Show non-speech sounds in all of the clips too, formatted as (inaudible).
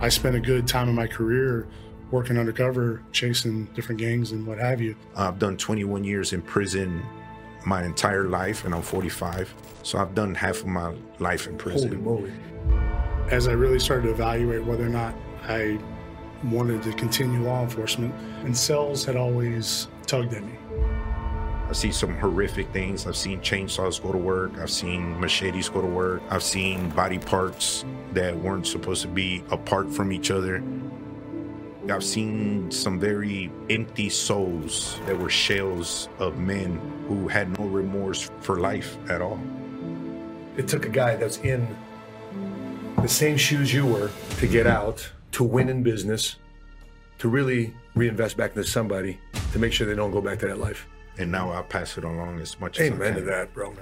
I spent a good time in my career working undercover, chasing different gangs and what have you. I've done 21 years in prison my entire life, and I'm 45. So I've done half of my life in prison. Holy moly. As I really started to evaluate whether or not I wanted to continue law enforcement, and cells had always tugged at me. I've seen some horrific things. I've seen chainsaws go to work. I've seen machetes go to work. I've seen body parts that weren't supposed to be apart from each other. I've seen some very empty souls that were shells of men who had no remorse for life at all. It took a guy that's in the same shoes you were to get out, to win in business, to really reinvest back into somebody to make sure they don't go back to that life. And now I'll pass it along as much as I Amen can. to that, bro.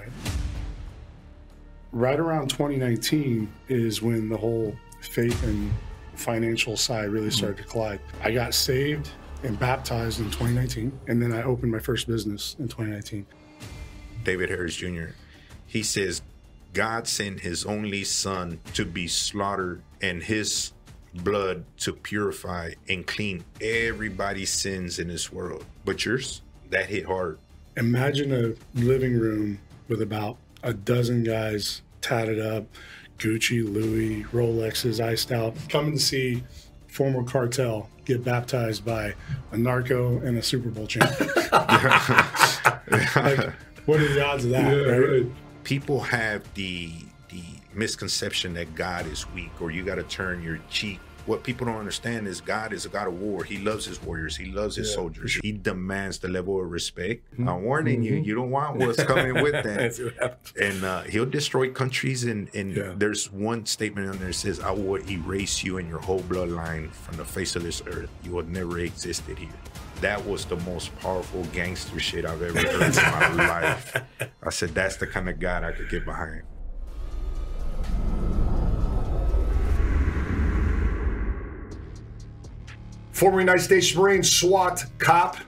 Right around 2019 is when the whole faith and financial side really started to collide. I got saved and baptized in 2019, and then I opened my first business in 2019. David Harris Jr. He says, God sent his only son to be slaughtered and his blood to purify and clean everybody's sins in this world. But yours, that hit hard. Imagine a living room with about a dozen guys tatted up, Gucci, Louis, Rolexes, iced out, coming to see former cartel get baptized by a narco and a Super Bowl champion. (laughs) like, what are the odds of that? right? People have the the misconception that God is weak or you got to turn your cheek. What people don't understand is God is a God of war. He loves his warriors. He loves his soldiers. He demands the level of respect. I'm warning you, you don't want what's coming with (laughs) that. That's what happens. and uh, he'll destroy countries. And, and Yeah. there's one statement on there that says, "I will erase you and your whole bloodline from the face of this earth. You will never existed here." That was the most powerful gangster shit I've ever heard in my (laughs) life. I said, "That's the kind of God I could get behind." Former United States Marine SWAT cop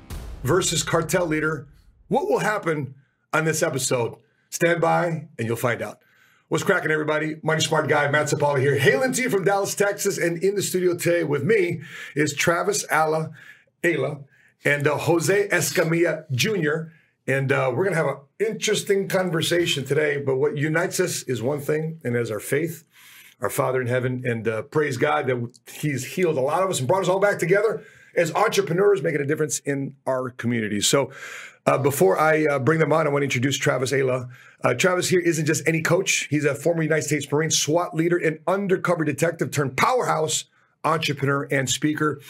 versus cartel leader. What will happen on this episode? Stand by and you'll find out. What's cracking, everybody? Money Smart Guy, Matt Sapaula here, hailing to you from Dallas, Texas. And in the studio today with me is Travis Ala, Ayla, and uh, Jose Escamilla Jr. And uh, we're going to have an interesting conversation today. But what unites us is one thing, and that is our faith our Father in heaven, and uh, praise God that He's healed a lot of us and brought us all back together as entrepreneurs, making a difference in our communities. So, uh, before I uh, bring them on, I want to introduce Travis Ayla. Uh, Travis here isn't just any coach; he's a former United States Marine, SWAT leader, and undercover detective turned powerhouse entrepreneur and speaker.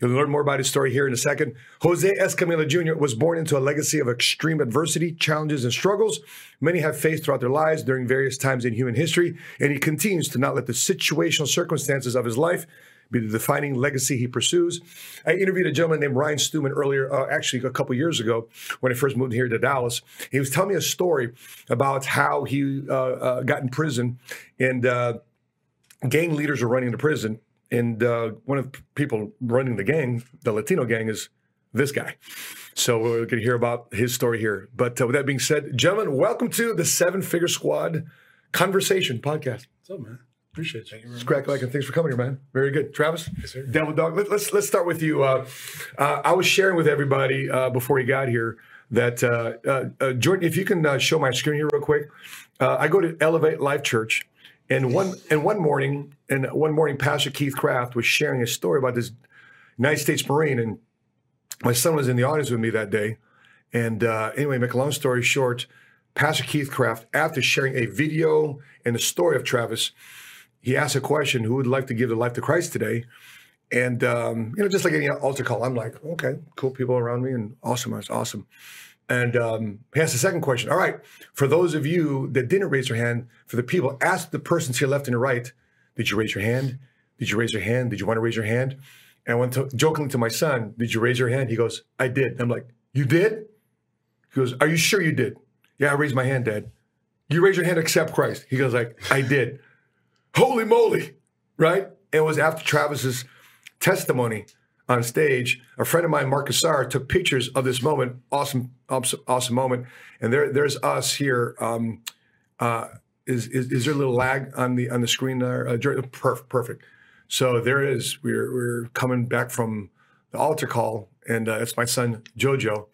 You'll learn more about his story here in a second. Jose Escamilla Jr. was born into a legacy of extreme adversity, challenges, and struggles. Many have faced throughout their lives during various times in human history, and he continues to not let the situational circumstances of his life be the defining legacy he pursues. I interviewed a gentleman named Ryan Stuman earlier, uh, actually a couple years ago, when I first moved here to Dallas. He was telling me a story about how he uh, uh, got in prison and uh, gang leaders are running the prison, and uh, one of the people running the gang, the Latino gang, is this guy. So we're going to hear about his story here. But uh, with that being said, gentlemen, welcome to the Seven Figure Squad Conversation Podcast. What's up, man? Appreciate you. It's crack like and thanks for coming here, man. Very good, Travis. Yes, sir. Devil Dog. Let, us let's start with you. Uh, uh, I was sharing with everybody uh, before you got here that uh, uh, uh, Jordan, if you can uh, show my screen here real quick. Uh, I go to Elevate Life Church, and one and one morning, and one morning, Pastor Keith Craft was sharing a story about this United States Marine, and my son was in the audience with me that day. And uh, anyway, make a long story short, Pastor Keith Craft, after sharing a video and the story of Travis, he asked a question: Who would like to give their life to Christ today? And um, you know, just like any altar call, I'm like, okay, cool people around me, and awesome, that's awesome. And um, he asked the second question. All right, for those of you that didn't raise your hand, for the people, ask the person to your left and your right, did you raise your hand? Did you raise your hand? Did you want to raise your hand? And I went to, jokingly to my son, did you raise your hand? He goes, I did. I'm like, you did? He goes, are you sure you did? Yeah, I raised my hand, Dad. You raise your hand, accept Christ. He goes like, I did. (laughs) Holy moly, right? It was after Travis's testimony on stage. A friend of mine, Mark Assar, took pictures of this moment. Awesome, awesome, awesome moment. And there, there's us here. Um, uh, is, is is there a little lag on the on the screen there? Uh, Perf- perfect. So there it is. We're we're coming back from the altar call, and uh, it's my son Jojo.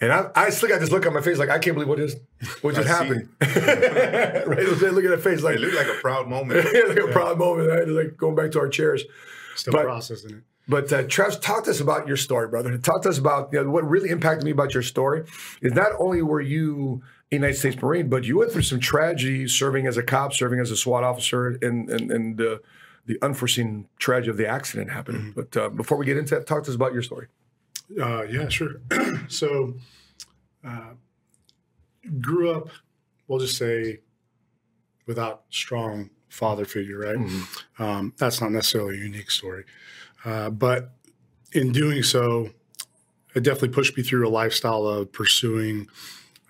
And I, I still got this look on my face, like I can't believe what is what just happened. (laughs) right? Look at that face, like It looked like a proud moment. (laughs) like a proud moment. Right? Like going back to our chairs. Still But- processing it. But uh, Trev, talk to us about your story, brother. Talk to us about you know, what really impacted me about your story is not only were you a United States Marine, but you went through some tragedy serving as a cop, serving as a SWAT officer, and and, and uh, the unforeseen tragedy of the accident happened. But uh, before we get into that, talk to us about your story. Uh, yeah, sure. (clears throat) so, uh, grew up, we'll just say, without strong father figure, right? Um, that's not necessarily a unique story, uh, but in doing so, it definitely pushed me through a lifestyle of pursuing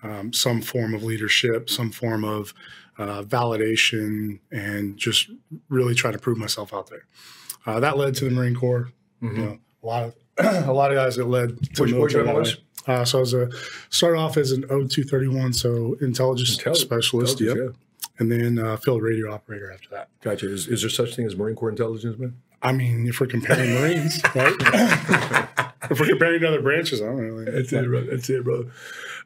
um, some form of leadership, some form of uh, validation, and just really trying to prove myself out there. Uh, that led to the Marine Corps. You know, a lot of (clears throat) a lot of guys that led to Which- military one? Uh, so I was a started off as an O231, so intelligence, Intelligence- specialist, yep. intelligence, and then uh, field radio operator after that. Gotcha. Is, is there such thing as Marine Corps intelligence, man? I mean, if we're comparing Marines, right? (laughs) if we're comparing to other branches, I don't really. That's it, brother. That's it, brother.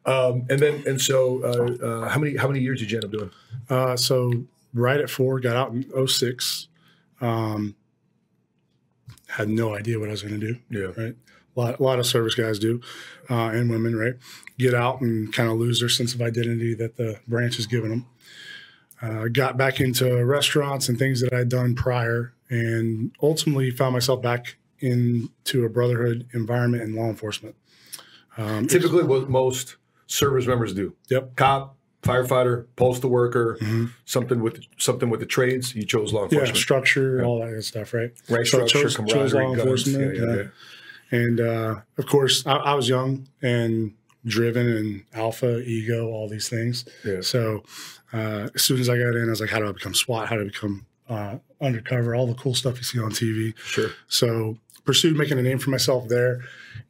Um, and then and so uh, uh, how many how many years did you end up doing? Uh, so right at four, got out in 06. Um, had no idea what I was going to do. Yeah. Right. A lot, a lot of service guys do, uh, and women, right? Get out and kind of lose their sense of identity that the branch has given them. Uh, got back into restaurants and things that I'd done prior, and ultimately found myself back into a brotherhood environment in law enforcement. Um, Typically, what most service members do: yep. cop, firefighter, postal worker, something with something with the trades. You chose law Yeah, enforcement. structure, and all that good stuff, right? Right, So structure, chose- chose law enforcement, Yeah, yeah, yeah. yeah. And uh, of course, I, I was young and driven and alpha, ego, all these things. Yeah. So uh, as soon as I got in, I was like, how do I become SWAT? How do I become uh, undercover? All the cool stuff you see on TV. Sure. So pursued making a name for myself there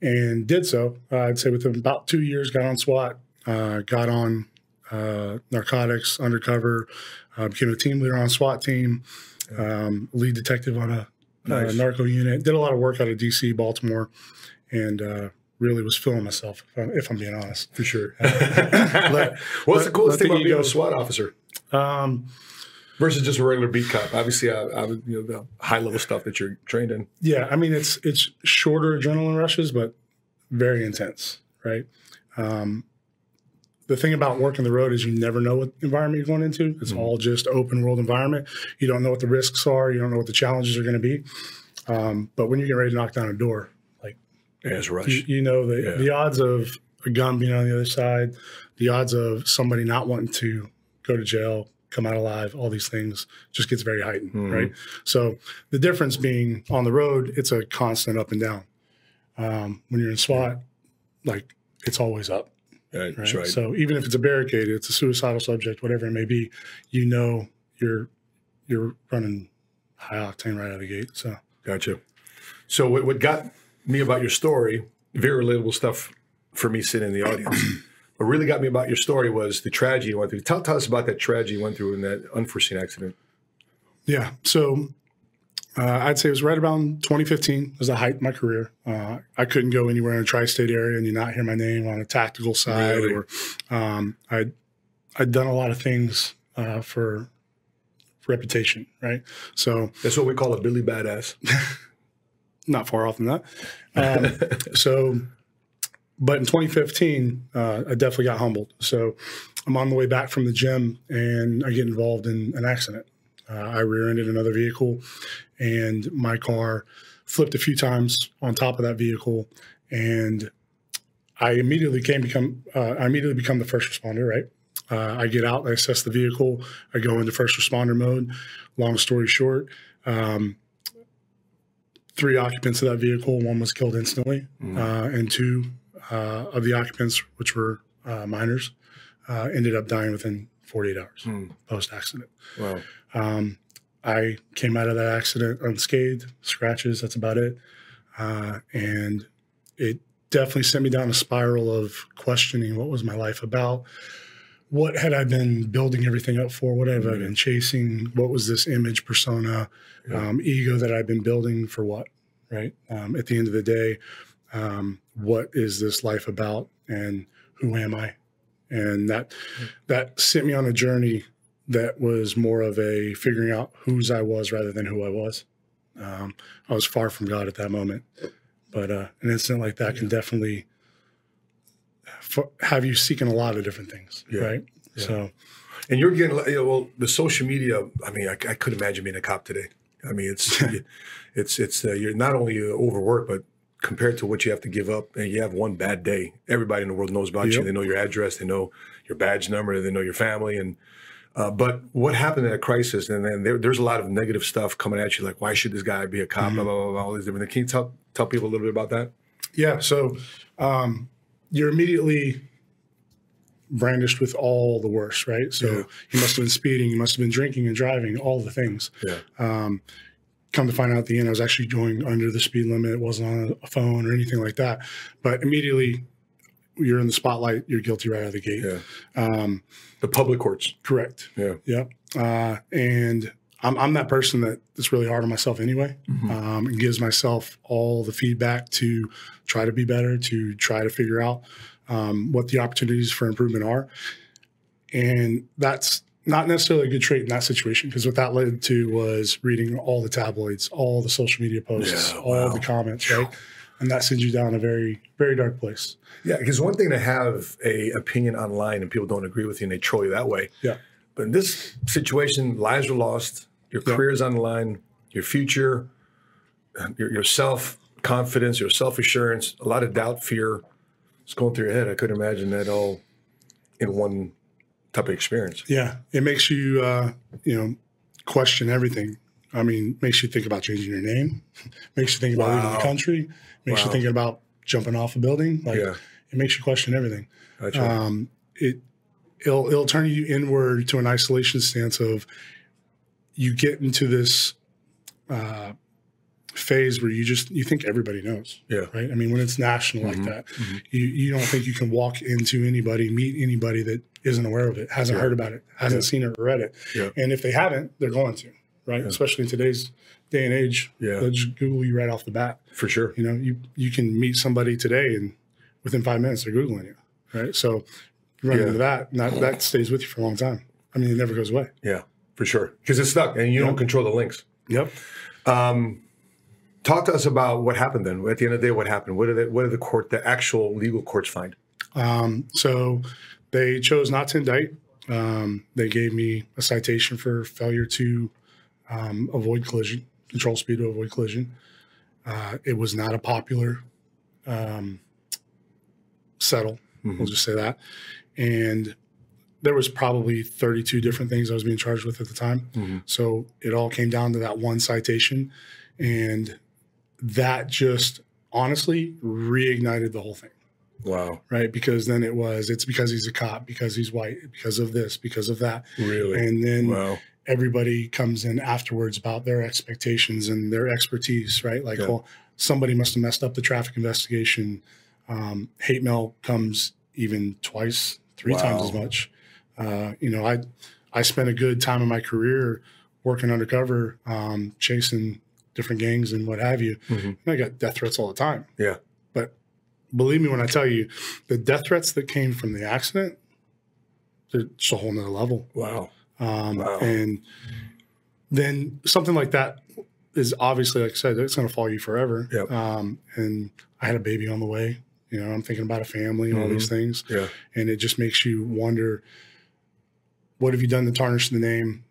and did so. Uh, I'd say within about two years, got on SWAT, uh, got on uh, narcotics, undercover, uh, became a team leader on SWAT team, um, lead detective on a, Nice. a narco unit. Did a lot of work out of DC, Baltimore, and uh, really was feeling myself, if I'm, if I'm being honest. For sure. (laughs) Let- (laughs) What's the coolest thing about being a SWAT officer Um, versus just a regular beat cop? Obviously, uh, I, you know the high level stuff that you're trained in. Yeah, I mean it's it's shorter adrenaline rushes, but very intense, right? Um, the thing about working the road is you never know what environment you're going into. It's all just open world environment. You don't know what the risks are. You don't know what the challenges are going to be. Um, but when you're getting ready to knock down a door, like Yeah, it's you, rush. you know the Yeah. the odds of a gun being on the other side, the odds of somebody not wanting to go to jail, come out alive, all these things just gets very heightened, Mhm. right? So the difference being on the road, it's a constant up and down. Um, when you're in SWAT, like it's always up. Right, Right? Right. So even if it's a barricade, it's a suicidal subject, whatever it may be, you know you're you're running high octane right out of the gate. So Gotcha. So what, what got me about your story, very relatable stuff for me sitting in the audience. What really got me about your story was the tragedy you went through. Tell, tell us about that tragedy you went through in that unforeseen accident. Yeah. So uh, I'd say it was right around 2015 was the height of my career. Uh, I couldn't go anywhere in a tri-state area and you not hear my name on a tactical side. Really? Or um, I'd I'd done a lot of things uh, for, for reputation, right? So That's what we call a Billy Badass. (laughs) not far off from that. Um, (laughs) so, but in 2015, uh, I definitely got humbled. So I'm on the way back from the gym and I get involved in an accident. Uh, I rear-ended another vehicle, and my car flipped a few times on top of that vehicle, and I immediately came become uh, I immediately become the first responder. Right, uh, I get out, I assess the vehicle, I go into first responder mode. Long story short, um, three occupants of that vehicle. One was killed instantly, uh, and two uh, of the occupants, which were uh, minors, uh, ended up dying within 48 hours post accident. Wow. Um, I came out of that accident unscathed, scratches, that's about it. Uh, and it definitely sent me down a spiral of questioning what was my life about, what had I been building everything up for? What have I been chasing? What was this image persona, Yeah. um, ego that I've been building for what? Right. Um, at the end of the day, um, what is this life about, and who am I? And that that sent me on a journey that was more of a figuring out whose I was rather than who I was. Um, I was far from God at that moment, but uh, an incident like that can definitely f- have you seeking a lot of different things, Yeah. right? Yeah. So, And you're getting, you know, well, the social media. I mean, I, I could imagine being a cop today. I mean, it's, (laughs) it's, it's. Uh, you're not only overworked, but compared to what you have to give up, and you have one bad day. Everybody in the world knows about you. They know your address. They know your badge number. They know your family. And uh, but what happened in that crisis? And then there, there's a lot of negative stuff coming at you, like why should this guy be a cop? Blah, blah, blah, blah, all these different. things. Can you tell tell people a little bit about that? yeah. So, um, you're immediately brandished with all the worst, right? So Yeah. you must have been speeding, you must have been drinking and driving, all the things. Yeah. Um, come to find out at the end, I was actually going under the speed limit. It wasn't on a phone or anything like that. But immediately, you're in the spotlight. You're guilty right out of the gate. Yeah. Um, The public courts. correct. Yeah. Yep. Uh, and I'm, I'm that person that is really hard on myself anyway, um, and gives myself all the feedback to try to be better, to try to figure out um, what the opportunities for improvement are. And that's not necessarily a good trait in that situation because what that led to was reading all the tabloids, all the social media posts, Yeah, all wow. the comments, right? And that sends you down a very, very dark place. Yeah, because one thing to have a opinion online and people don't agree with you and they troll you that way. Yeah. But in this situation, lives are lost, your career is on the line, your future, your, your self confidence, your self assurance, a lot of doubt, fear is going through your head. I couldn't imagine that all in one type of experience. Yeah, it makes you, uh, you know, question everything. I mean, makes you think about changing your name. (laughs) makes you think about leaving the country. Makes Wow. you thinking about jumping off a building. Like Yeah. it makes you question everything. Right. Um, it it'll it'll turn you inward to an isolation stance of you get into this uh, phase where you just you think everybody knows. Yeah. Right. I mean, when it's national Mhm. like that, Mhm. you you don't think you can walk into anybody, meet anybody that isn't aware of it, hasn't Yeah. heard about it, hasn't Yeah. seen it or read it. Yeah. And if they haven't, they're going to. Right. Especially in today's day and age, Yeah. they'll just Google you right off the bat. For sure. You know, you you can meet somebody today and within five minutes they're Googling you. Right. So run into that and that, that stays with you for a long time. I mean, it never goes away. Yeah, for sure. Because it's stuck and you don't control the links. Yep. Um, talk to us about what happened then. At the end of the day, what happened? What did the, what did the court, the actual legal courts find? Um, so they chose not to indict. Um, they gave me a citation for failure to um, avoid collision, control speed to avoid collision. Uh, it was not a popular um, settle. Mhm. We'll just say that. And there was probably 32 different things I was being charged with at the time. Mhm. So it all came down to that one citation. And that just honestly reignited the whole thing Wow, right? Because then it was, it's because he's a cop, because he's white, because of this, because of that. really? And then wow, everybody comes in afterwards about their expectations and their expertise, right? Like, Yeah. well, somebody must have messed up the traffic investigation. Um, hate mail comes even twice, three times as much. Uh, you know, I I spent a good time in my career working undercover, um, chasing different gangs and what have you. Mhm. And I got death threats all the time. Yeah. Believe me when I tell you, the death threats that came from the accident, just a whole nother level. wow, Um, Wow. And then something like that is obviously, like I said, it's going to follow you forever. Yep. Um, and I had a baby on the way. You know, I'm thinking about a family and all these things. yeah, And it just makes you wonder what have you done to tarnish the name?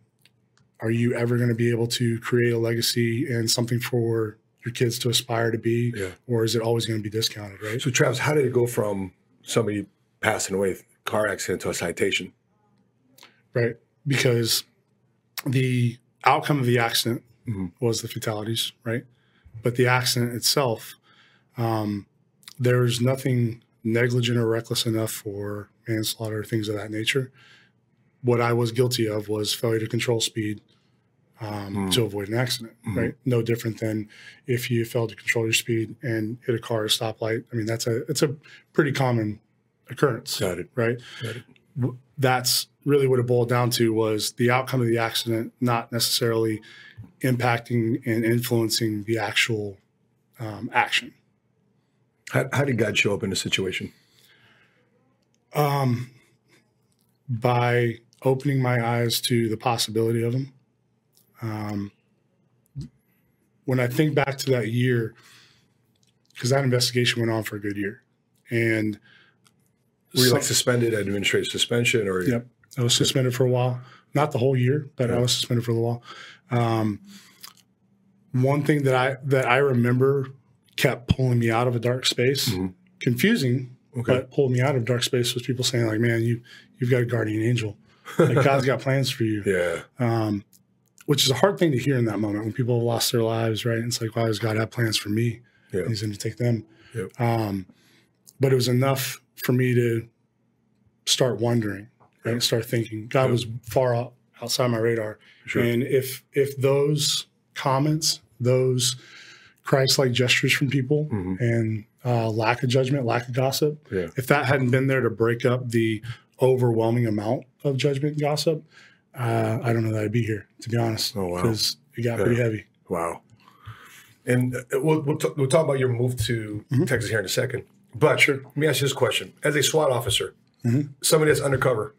Are you ever going to be able to create a legacy and something for your kids to aspire to be? yeah. Or is it always going to be discounted, right? So, Travis, how did it go from somebody passing away, car accident, to a citation? right? Because the outcome of the accident Mhm. was the fatalities, right? But the accident itself, um, there's nothing negligent or reckless enough for manslaughter, things of that nature. What I was guilty of was failure to control speed um, Mm. to avoid an accident, Mhm. right? No different than if you failed to control your speed and hit a car at a stoplight. I mean, that's a it's a pretty common occurrence Got it. right? Got it. that's really what it boiled down to was the outcome of the accident, not necessarily impacting and influencing the actual um, action. How, how did God show up in the situation? Um, by opening my eyes to the possibility of them. Um, when I think back to that year, because that investigation went on for a good year, and Were you some- like suspended, administrative suspension, or Yep. I was suspended for a while. Not the whole year, but I was suspended for a while. Um, one thing that I that I remember kept pulling me out of a dark space, Mhm. confusing, Okay. but pulled me out of dark space was people saying like, "Man, you you've got a guardian angel. Like God's got plans for you." (laughs) yeah, Um, which is a hard thing to hear in that moment when people have lost their lives, right? And it's like, why does God have plans for me? Yeah. He's going to take them. Yep. Um, but it was enough for me to start wondering, right? Start thinking. God was far out, outside my radar. Sure. And if if those comments, those Christ-like gestures from people, Mhm. and uh, lack of judgment, lack of gossip, Yeah. if that hadn't been there to break up the overwhelming amount of judgment and gossip, uh, I don't know that I'd be here, to be honest. Oh, wow. Because it got Yeah. pretty heavy. Wow. And uh, we'll, we'll, t- we'll talk about your move to Texas here in a second. But Sure. let me ask you this question. As a SWAT officer, Mhm. somebody that's undercover,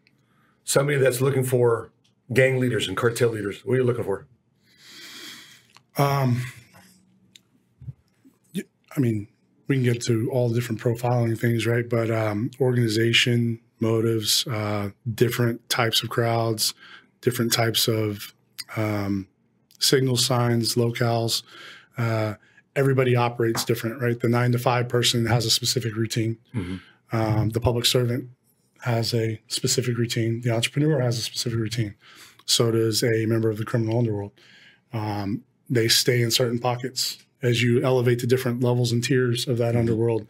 somebody that's looking for gang leaders and cartel leaders, what are you looking for? Um, I mean, we can get to all the different profiling things, right? But um, organization, motives, uh, different types of crowds, different types of um, signal signs, locales. Uh, everybody operates different, right? The nine to five person has a specific routine. Mhm. Um, the public servant has a specific routine. The entrepreneur has a specific routine. So does a member of the criminal underworld. Um, they stay in certain pockets. As you elevate to different levels and tiers of that underworld,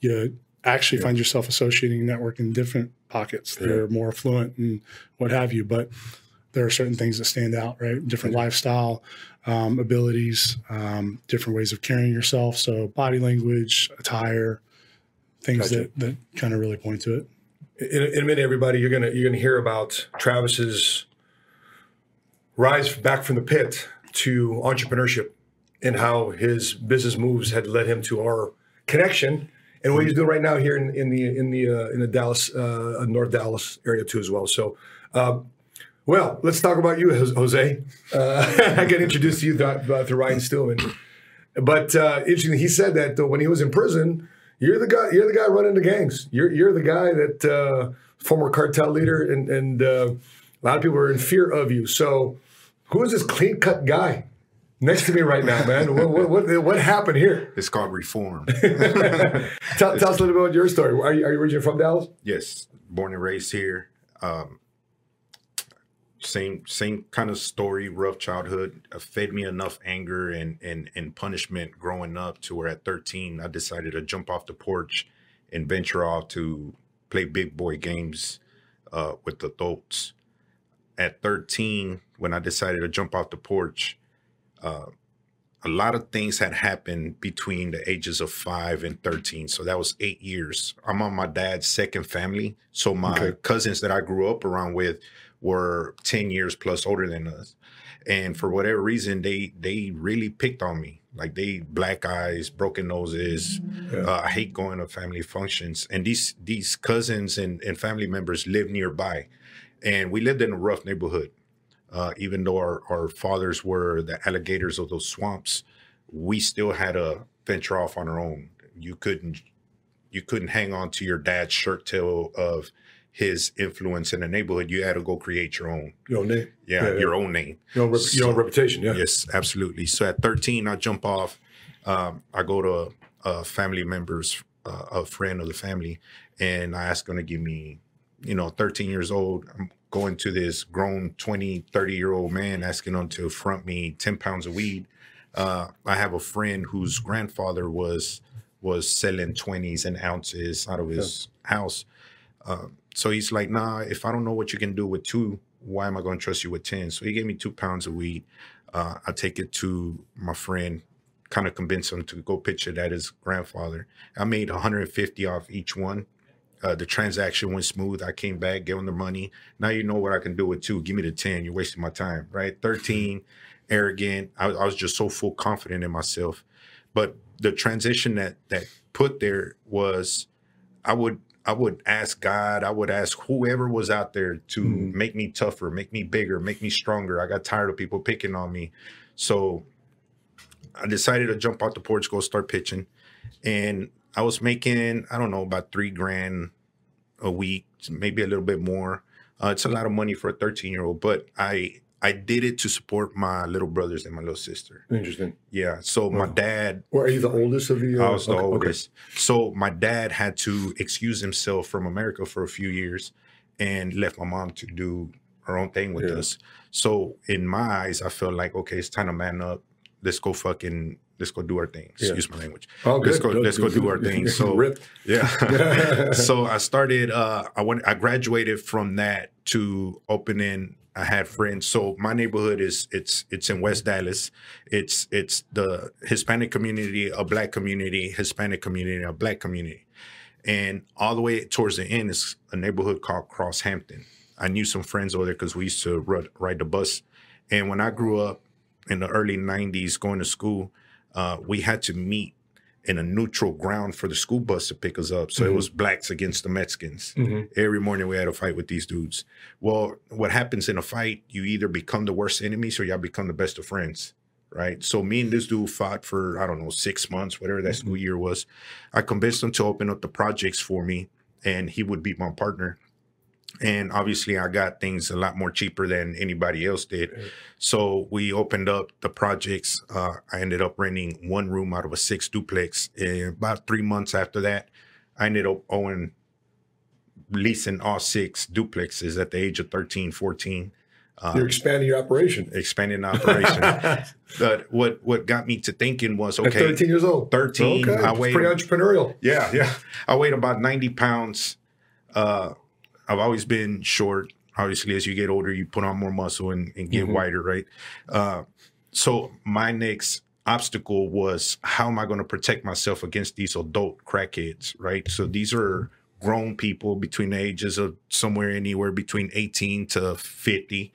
you actually Yeah. find yourself associating network in different pockets. They're more affluent and what have you, but there are certain things that stand out, right? Different lifestyle, um, abilities, um, different ways of carrying yourself. So body language, attire, things Gotcha. that, that kind of really point to it. In, in a minute, everybody, you're gonna you're gonna hear about Travis's rise back from the pit to entrepreneurship and how his business moves had led him to our connection and what he's doing right now here in, in the in the uh, in the Dallas uh, North Dallas area too as well. So, uh, well, let's talk about you, Jose. Uh, (laughs) I got introduced to you through, uh, through Ryan Stillman, but uh, interesting. He said that uh, when he was in prison, you're the guy. You're the guy running the gangs. You're you're the guy that uh, former cartel leader, and and uh, a lot of people are in fear of you. So, who is this clean cut guy next to me right now, man? what, what what what happened here? It's called reform. (laughs) tell, tell us a little bit about your story. Are you, are you originally from Dallas? yes, born and raised here. Um, same same kind of story. Rough childhood uh, fed me enough anger and and and punishment growing up to where at 13 I decided to jump off the porch and venture off to play big boy games uh, with adults. At 13, when I decided to jump off the porch, uh, a lot of things had happened between the ages of five and 13. So that was eight years. I'm on my dad's second family. So my Okay. cousins that I grew up around with were 10 years plus older than us. And for whatever reason, they they really picked on me. Like they black eyes, broken noses. Yeah. Uh, I hate going to family functions. And these these cousins and, and family members live nearby. And we lived in a rough neighborhood uh, even though our, our fathers were the alligators of those swamps, we still had to venture off on our own. You couldn't you couldn't hang on to your dad's shirt tail of his influence in the neighborhood. You had to go create your own. Your own name. Yeah, Yeah, yeah. your own name. Your own, rep- your own reputation. Yeah. Yes, absolutely. So at 13, I jump off. Um, I go to a family member's, uh, a friend of the family, and I ask them to give me, you know, 13 years old. I'm going to this grown 20, 30 year old man asking him to front me 10 pounds of weed. Uh, I have a friend whose grandfather was was selling 20s and ounces out of his house. Um, so he's like, nah, if I don't know what you can do with two, why am I going to trust you with 10? So he gave me two pounds of weed. Uh, I take it to my friend, kind of convince him to go pitch it at his grandfather. I made 150 off each one. Uh, the transaction went smooth. I came back, gave them the money. Now you know what I can do with two. Give me the 10. You're wasting my time, right? 13, arrogant. I, I was just so full confident in myself. But the transition that that put there was I would I would ask God, I would ask whoever was out there to Mhm. make me tougher, make me bigger, make me stronger. I got tired of people picking on me. So I decided to jump out the porch, go start pitching. And I was making, I don't know, about three grand a week, maybe a little bit more. Uh, it's a lot of money for a 13 year old, but I I did it to support my little brothers and my little sister. Interesting. Yeah. So my Wow. dad Well, are you the oldest of the? Uh, I was the okay, okay. oldest. So my dad had to excuse himself from America for a few years and left my mom to do her own thing with Yeah. us. So in my eyes, I felt like, okay, it's time to man up. Let's go fucking let's go do our thing. Yeah. Excuse my language. Oh, Let's good. go- Good, let's go do our thing. (laughs) So-. Yeah. (laughs) (laughs) so I started uh I went I graduated from that to opening I had friends. So my neighborhood is it's it's in West Dallas. It's it's the Hispanic community, a black community, Hispanic community, a black community. And all the way towards the end is a neighborhood called Crosshampton. I knew some friends over there because we used to ride, ride the bus. And when I grew up in the early 90s going to school, uh, we had to meet in a neutral ground for the school bus to pick us up. So it Mhm. was blacks against the Mexicans. Mhm. Every morning we had a fight with these dudes. Well, what happens in a fight, you either become the worst enemies or y'all become the best of friends. Right. So me and this dude fought for, I don't know, six months, whatever that school year was. I convinced him to open up the projects for me and he would be my partner. And obviously, I got things a lot more cheaper than anybody else did. Yeah. So we opened up the projects. Uh, I ended up renting one room out of a six duplex. And about three months after that, I ended up owning, leasing all six duplexes at the age of 13, 14. Uh, You're expanding your operation. expanding the operation. (laughs) but what what got me to thinking was At okay, 13 years old. 13, Okay. I weighed- pretty entrepreneurial. yeah, yeah. I weighed about 90 pounds. Uh, I've always been short. Obviously, as you get older, you put on more muscle and, and get Mhm. wider, right? Uh, so my next obstacle was how am I going to protect myself against these adult crackheads, right? So these are grown people between the ages of somewhere anywhere between 18 to 50.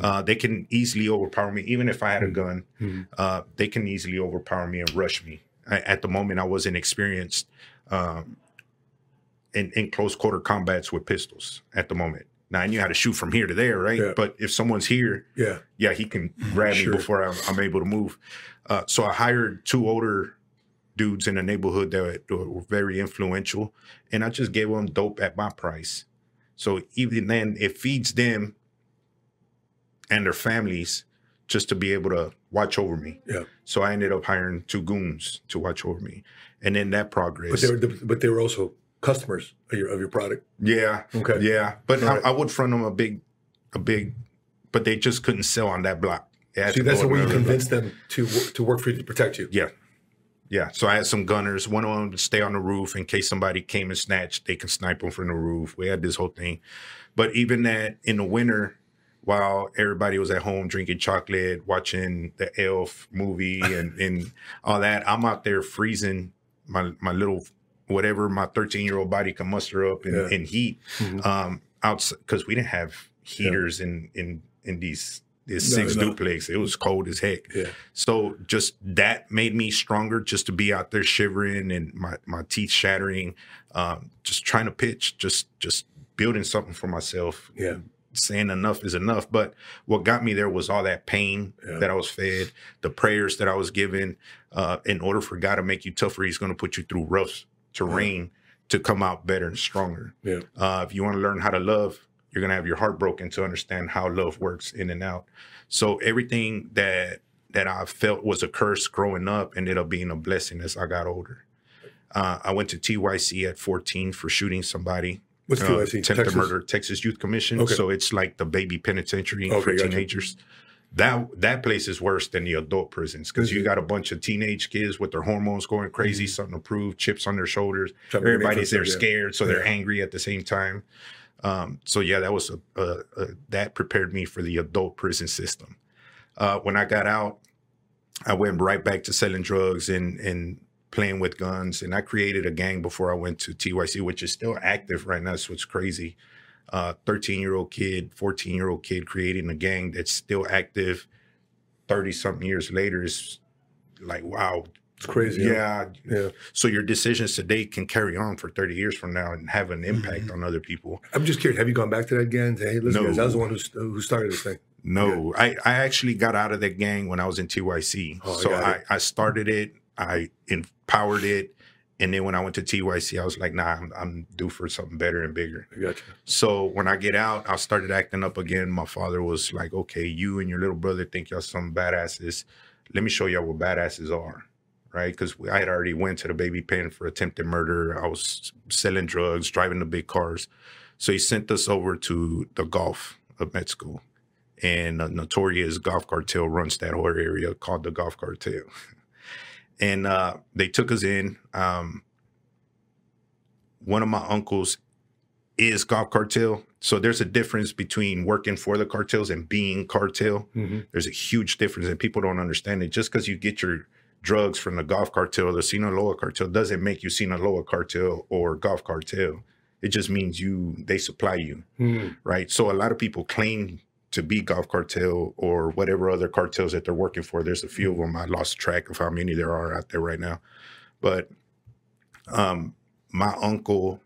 Uh, they can easily overpower me, even if I had a gun Mhm. uh, they can easily overpower me and rush me. I, at the moment, I wasn't experienced um, in, in close quarter combats with pistols at the moment. Now, I knew how to shoot from here to there, right? Yeah. But if someone's here, Yeah. yeah, he can grab Sure. me before I'm, I'm able to move. Uh, so I hired two older dudes in the neighborhood that were very influential, and I just gave them dope at my price. So even then, it feeds them and their families just to be able to watch over me. Yeah. So I ended up hiring two goons to watch over me, and then that progress. But they were but they were also customers of your of your product. yeah, Okay. yeah, but All right. I, I would front them a big, a big, but they just couldn't sell on that block. See, that's the way you block. convince them to to work for you to protect you. Yeah. Yeah. So I had some gunners. One of them would stay on the roof in case somebody came and snatched, they can snipe them from the roof. We had this whole thing. But even that in the winter, while everybody was at home drinking chocolate, watching the Elf movie and, and all that, I'm out there freezing my, my little whatever my 13 year old body can muster up in, Yeah. in heat. Mhm. Um, outside because we didn't have heaters in in in these this No, six no. duplex. It was cold as heck. Yeah. So just that made me stronger just to be out there shivering and my, my teeth shattering, um, just trying to pitch, just just building something for myself. Yeah. Saying enough is enough. But what got me there was all that pain Yeah. that I was fed, the prayers that I was given. Uh, in order for God to make you tougher, He's going to put you through rough terrain to come out better and stronger. Yeah. Uh, if you want to learn how to love, you're gonna have your heart broken to understand how love works in and out. So everything that that I felt was a curse growing up ended up being a blessing as I got older. Uh, I went to TYC at 14 for shooting somebody. What's uh, TYC? Attempted Texas? murder, Texas Youth Commission. Okay. So it's like the baby penitentiary Okay, for teenagers. That that place is worse than the adult prisons because you Mhm. got a bunch of teenage kids with their hormones going crazy, something to prove, chips on their shoulders. Everybody's there scared, so they're angry at the same time. Um, so yeah, that was a, a, a that prepared me for the adult prison system. Uh, when I got out, I went right back to selling drugs and and playing with guns, and I created a gang before I went to TYC, which is still active right now. So it's crazy. 13 uh, year old kid, 14 year old kid creating a gang that's still active 30 something years later is like, wow. It's crazy. Yeah. Yeah. So your decisions today can carry on for 30 years from now and have an impact mm-hmm. on other people. I'm just curious. Have you gone back to that gang? Say, hey, listen, no. guys, I was the one who, who started this thing. No, yeah. I, I actually got out of that gang when I was in TYC. Oh, so I, I, started it, I empowered it, and then when I went to TYC, I was like, nah, I'm, I'm due for something better and bigger. Gotcha. So when I get out, I started acting up again. My father was like, okay, you and your little brother think y'all some badasses. Let me show y'all what badasses are, right? Because I had already went to the baby pen for attempted murder. I was selling drugs, driving the big cars. So he sent us over to the Gulf of med school. And a notorious Gulf cartel runs that whole area called the Gulf Cartel. (laughs) and uh, they took us in. Um, one of my uncles is Gulf cartel, so there's a difference between working for the cartels and being cartel. Mm-hmm. There's a huge difference, and people don't understand it. Just because you get your drugs from the Gulf cartel, the Sinaloa cartel, doesn't make you Sinaloa cartel or Gulf cartel. It just means you they supply you, mm-hmm. right? So a lot of people claim to be Gulf Cartel or whatever other cartels that they're working for. There's a few of them. I lost track of how many there are out there right now. But um, my uncle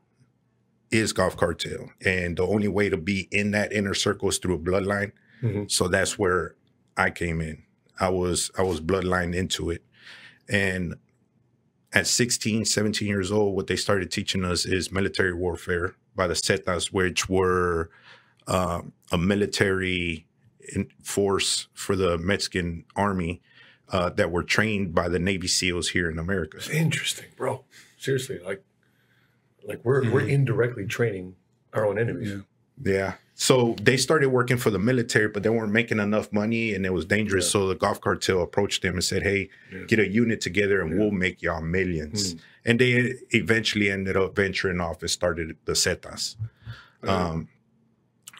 is Gulf Cartel. And the only way to be in that inner circle is through a bloodline. Mm-hmm. So that's where I came in. I was I was bloodline into it. And at 16, 17 years old, what they started teaching us is military warfare by the Zetas, which were uh, a military force for the Mexican army uh, that were trained by the Navy SEALs here in America. It's interesting, bro. Seriously, like, like we're mm-hmm. we're indirectly training our own enemies. Yeah. yeah. So they started working for the military, but they weren't making enough money and it was dangerous. Yeah. So the Gulf cartel approached them and said, Hey, yeah. get a unit together and yeah. we'll make y'all millions. Mm. And they eventually ended up venturing off and started the Zetas. Um,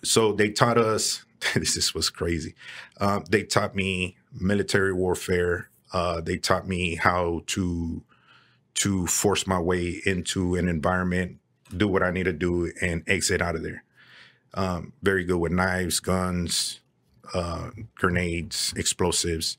so they taught us. (laughs) this was crazy. Uh, they taught me military warfare. Uh, they taught me how to to force my way into an environment, do what I need to do, and exit out of there. Um, very good with knives, guns, uh, grenades, explosives.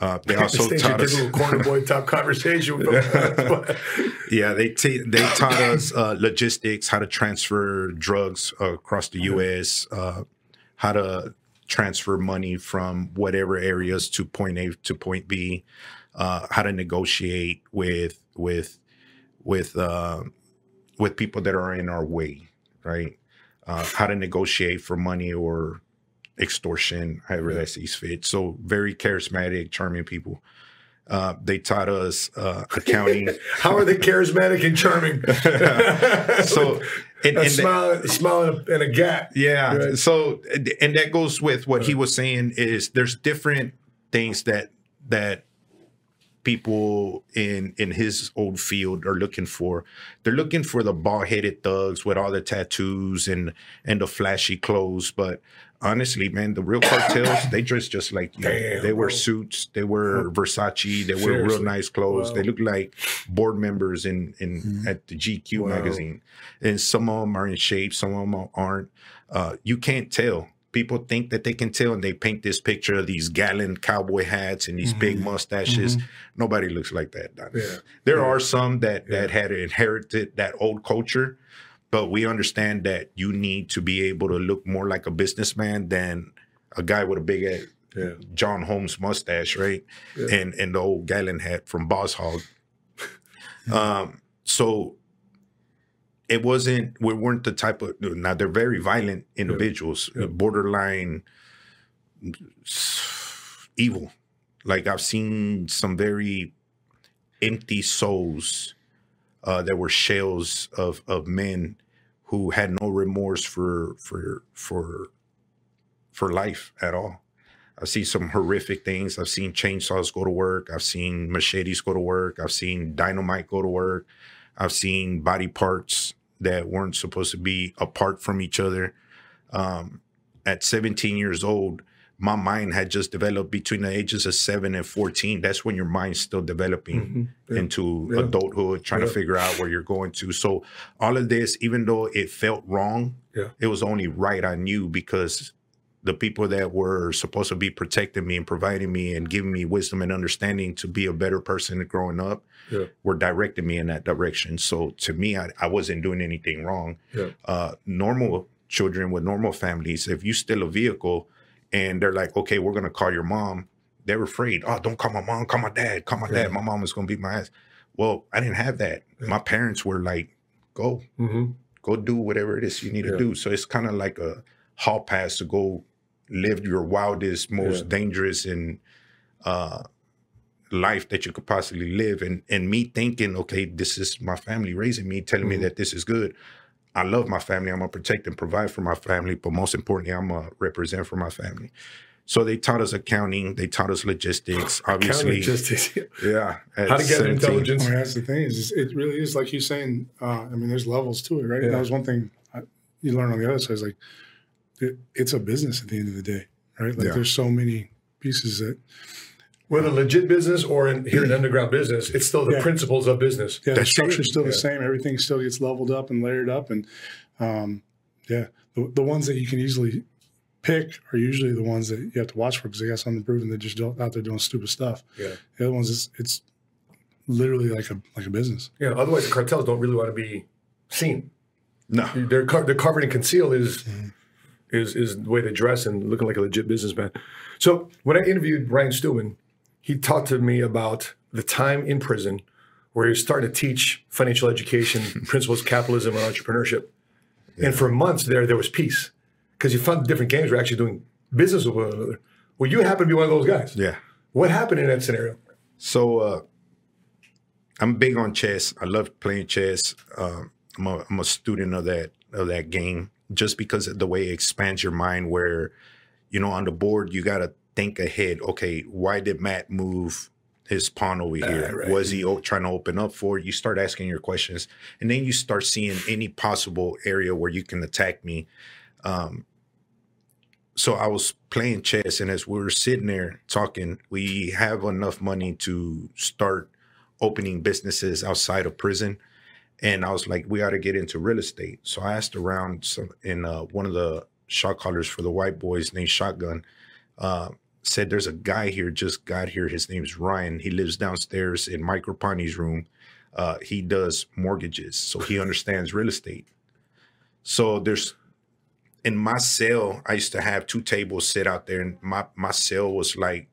Uh, they also taught us corner boy top conversation. (laughs) (laughs) yeah, they t- they taught us uh, logistics, how to transfer drugs across the U.S., uh, how to transfer money from whatever areas to point A to point B, uh, how to negotiate with with with uh, with people that are in our way, right? Uh, how to negotiate for money or extortion, however that sees fit. So very charismatic, charming people. Uh, they taught us uh, accounting. (laughs) How are they charismatic and charming? (laughs) so, and, and a smile, that, smile and a, and a gap. Yeah. Right? So, and that goes with what he was saying is there's different things that that people in in his old field are looking for. They're looking for the bald headed thugs with all the tattoos and and the flashy clothes, but honestly, man, the real cartels, they dress just like you. Damn, they wear bro. suits, they wear Versace, they wear real nice clothes. Wow. They look like board members in in mm-hmm. at the GQ wow. magazine. And some of them are in shape, some of them aren't. Uh, you can't tell. People think that they can tell, and they paint this picture of these gallant cowboy hats and these mm-hmm. big mustaches. Mm-hmm. Nobody looks like that. Yeah. There yeah. are some that yeah. that had inherited that old culture, but we understand that you need to be able to look more like a businessman than a guy with a big yeah. John Holmes mustache, right? Yeah. And and the old Gallon hat from Boss Hogg. (laughs) um, so it wasn't we weren't the type of now they're very violent individuals, yeah. borderline evil. Like I've seen some very empty souls uh, that were shells of of men who had no remorse for for for for life at all. I've seen some horrific things. I've seen chainsaws go to work. I've seen machetes go to work. I've seen dynamite go to work. I've seen body parts that weren't supposed to be apart from each other. Um, at 17 years old, my mind had just developed between the ages of seven and 14. That's when your mind's still developing into Mm-hmm. Yeah. adulthood, trying Yeah. to figure out where you're going to. So, all of this, even though it felt wrong, Yeah. it was only right I knew because the people that were supposed to be protecting me and providing me and giving me wisdom and understanding to be a better person growing up Yeah. were directing me in that direction. So to me, I, I wasn't doing anything wrong. Yeah. Uh, normal children with normal families, if you steal a vehicle and they're like, okay, we're going to call your mom, they're afraid. Oh, don't call my mom, call my dad, call my Yeah. dad. My mom is going to beat my ass. Well, I didn't have that. My parents were like, go, Mm-hmm. go do whatever it is you need Yeah. to do. So it's kind of like a hall pass to go live your wildest, most Yeah. dangerous and uh life that you could possibly live. And and me thinking, okay, this is my family raising me, telling Mhm. me that this is good. I love my family. I'm gonna protect and provide for my family, but most importantly, I'm gonna represent for my family. So they taught us accounting, they taught us logistics, (laughs) obviously. just yeah. how to gather 17. intelligence. I mean, that's the thing is, it really is like you're saying. Uh, I mean, there's levels to it, right? Yeah. That was one thing I, you learn on the other side. Is like it, it's a business at the end of the day, right? Like Yeah. there's so many pieces that Whether legit business or in, here in underground business, it's still the Yeah. principles of business. yeah, the That's structure's true. still the same. Everything still gets leveled up and layered up, and um, yeah, the, the ones that you can easily pick are usually the ones that you have to watch for because they got something proven. They're just don't- out there doing stupid stuff. Yeah. The other ones, it's, it's literally like a like a business. Yeah. Otherwise, the cartels don't really want to be seen. No. They're co- they're covered and conceal is Mhm. is is the way they dress and looking like a legit businessman. So when I interviewed Ryan Stewman, he talked to me about the time in prison where he was starting to teach financial education, (laughs) principles of capitalism, and entrepreneurship. And for months there, there was peace because you found different gangs were actually doing business with one another. Well, you happen to be one of those guys. Yeah. What happened in that scenario? So uh, I'm big on chess. I love playing chess. Um, I'm, a, I'm a student of that of that game just because of the way it expands your mind. Where you know on the board you got to think ahead. Okay, why did Matt move his pawn over here? right. Was he trying to open up for it? You start asking your questions, and then you start seeing any possible area where you can attack me. Um, so I was playing chess, and as we were sitting there talking, we have enough money to start opening businesses outside of prison. And I was like, we ought to get into real estate. So I asked around some, in uh, one of the shot callers for the white boys named Shotgun. Uh, said there's a guy here just got here. His name's Ryan. He lives downstairs in Mike Rapani's room. Uh, he does mortgages, so he (laughs) understands real estate. So there's in my cell, I used to have two tables sit out there, and my my cell was like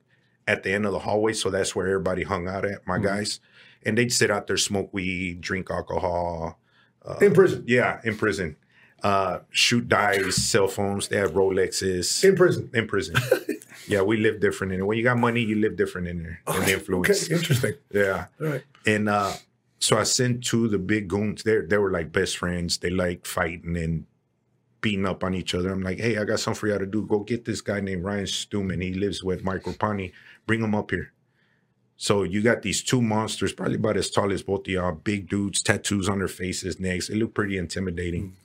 at the end of the hallway, so that's where everybody hung out at. My Mhm. guys, and they'd sit out there, smoke weed, drink alcohol. Uh, In prison. yeah, in prison, uh, shoot dice, cell phones. They have Rolexes In prison. in prison. (laughs) yeah, we live different in it. When you got money, you live different in there. And the influence. Okay, interesting. Yeah. All right. And uh, so I sent two of the big goons. They they were like best friends. They like fighting and beating up on each other. I'm like, hey, I got something for y'all to do. Go get this guy named Ryan Stewman. He lives with Mike Rapani. Bring him up here. So you got these two monsters, probably about as tall as both of y'all, big dudes, tattoos on their faces, necks. It looked pretty intimidating.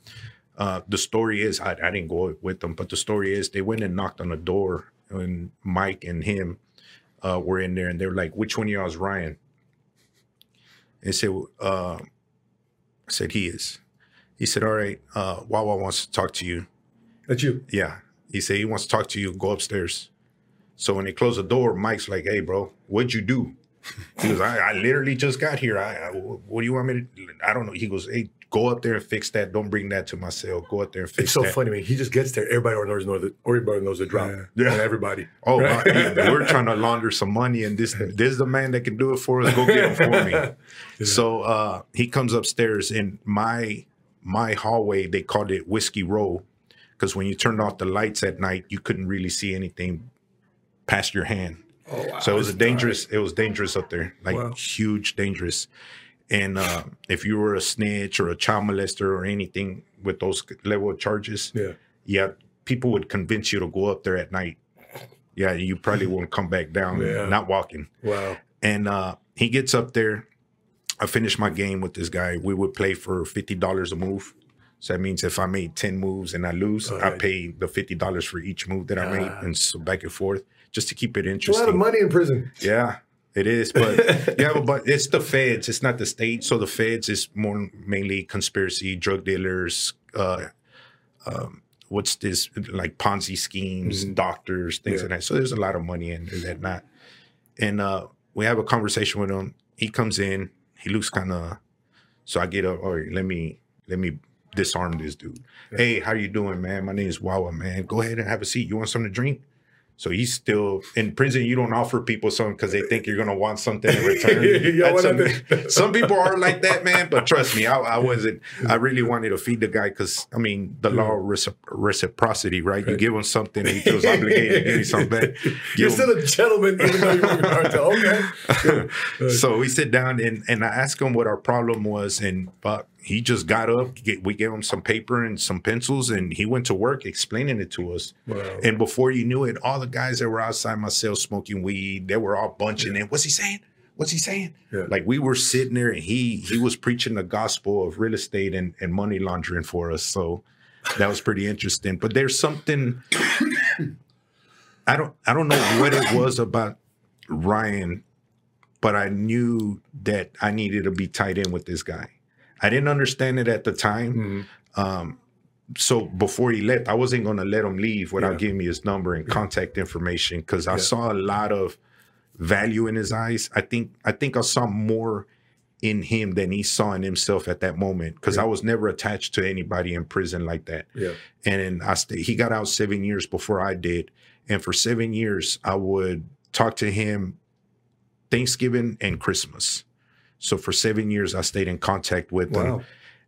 Uh, the story is, I, I didn't go with them, but the story is they went and knocked on the door, and Mike and him uh, were in there, and they were like, "Which one of y'all is Ryan?" And said, uh, I said, he is. He said, all right, uh, Wawa wants to talk to you. That's you. Yeah. He said, he wants to talk to you. Go upstairs. So when they close the door, Mike's like, hey, bro, what'd you do? He goes, I, I literally just got here. I, I, what do you want me to I don't know. He goes, hey, go up there and fix that. Don't bring that to my cell. Go up there and fix It's so that. funny, man. He just gets there. Everybody already knows the everybody knows the drop. Yeah. Yeah. And everybody. Oh, Right? my- (laughs) we're trying to launder some money, and this this is the man that can do it for us. Go get him for me. (laughs) So uh, he comes upstairs in my my hallway. They called it Whiskey Row because when you turned off the lights at night, you couldn't really see anything past your hand. Oh, wow. So it was a dangerous. It was dangerous up there, like Wow. huge, dangerous. And uh, if you were a snitch or a child molester or anything with those level of charges, Yeah. yeah, people would convince you to go up there at night. Yeah, you probably (laughs) won't come back down, Yeah. not walking. Wow. And uh, he gets up there. I finished my game with this guy. We would play for fifty dollars a move. So that means if I made 10 moves and I lose, I pay the $50 for each move that I made. And so back and forth, just to keep it It's a lot of money in prison. Yeah, it is. But (laughs) yeah, but, it's the feds. It's not the state. So the feds is more mainly conspiracy, drug dealers, uh, um, what's this like Ponzi schemes, doctors, things Mm-hmm. Yeah. like that. So there's a lot of money in there that not. And uh, we have a conversation with him. He comes in. He looks kind of. So I get up. All right, let me let me disarm this dude. Hey, how you doing, man? My name is Wawa, man. Go ahead and have a seat. You want something to drink? So he's still in prison. You don't offer people something because they think you're gonna want something in (laughs) return. Yeah, That's what I some, people are like that, man. But trust me, I, I wasn't. I really wanted to feed the guy because I mean, the law of recipro- reciprocity, right? You give him something, he feels obligated to give you something back. (laughs) You're Give still a gentleman, even though you work in cartel. Okay. (laughs) so we sit down and, and I ask him what our problem was, and uh, he just got up. Get, we gave him some paper and some pencils, and he went to work explaining it to us. Wow. And before you knew it, all the guys that were outside my cell smoking weed, they were all bunching in. What's he saying? What's he saying? Yeah. Like we were sitting there, and he he was preaching the gospel of real estate and, and money laundering for us. So that was pretty interesting. But there's something I don't I don't know what it was about Ryan, but I knew that I needed to be tied in with this guy. I didn't understand it at the time. Mhm. Um, so before he left, I wasn't going to let him leave without Yeah. giving me his number and contact information because I Yeah. saw a lot of value in his eyes. I think I think I saw more in him than he saw in himself at that moment because I was never attached to anybody in prison like that. Yeah. And I stayed, he got out seven years before I did. And for seven years, I would talk to him Thanksgiving and Christmas. So for seven years, I stayed in contact with Wow. him.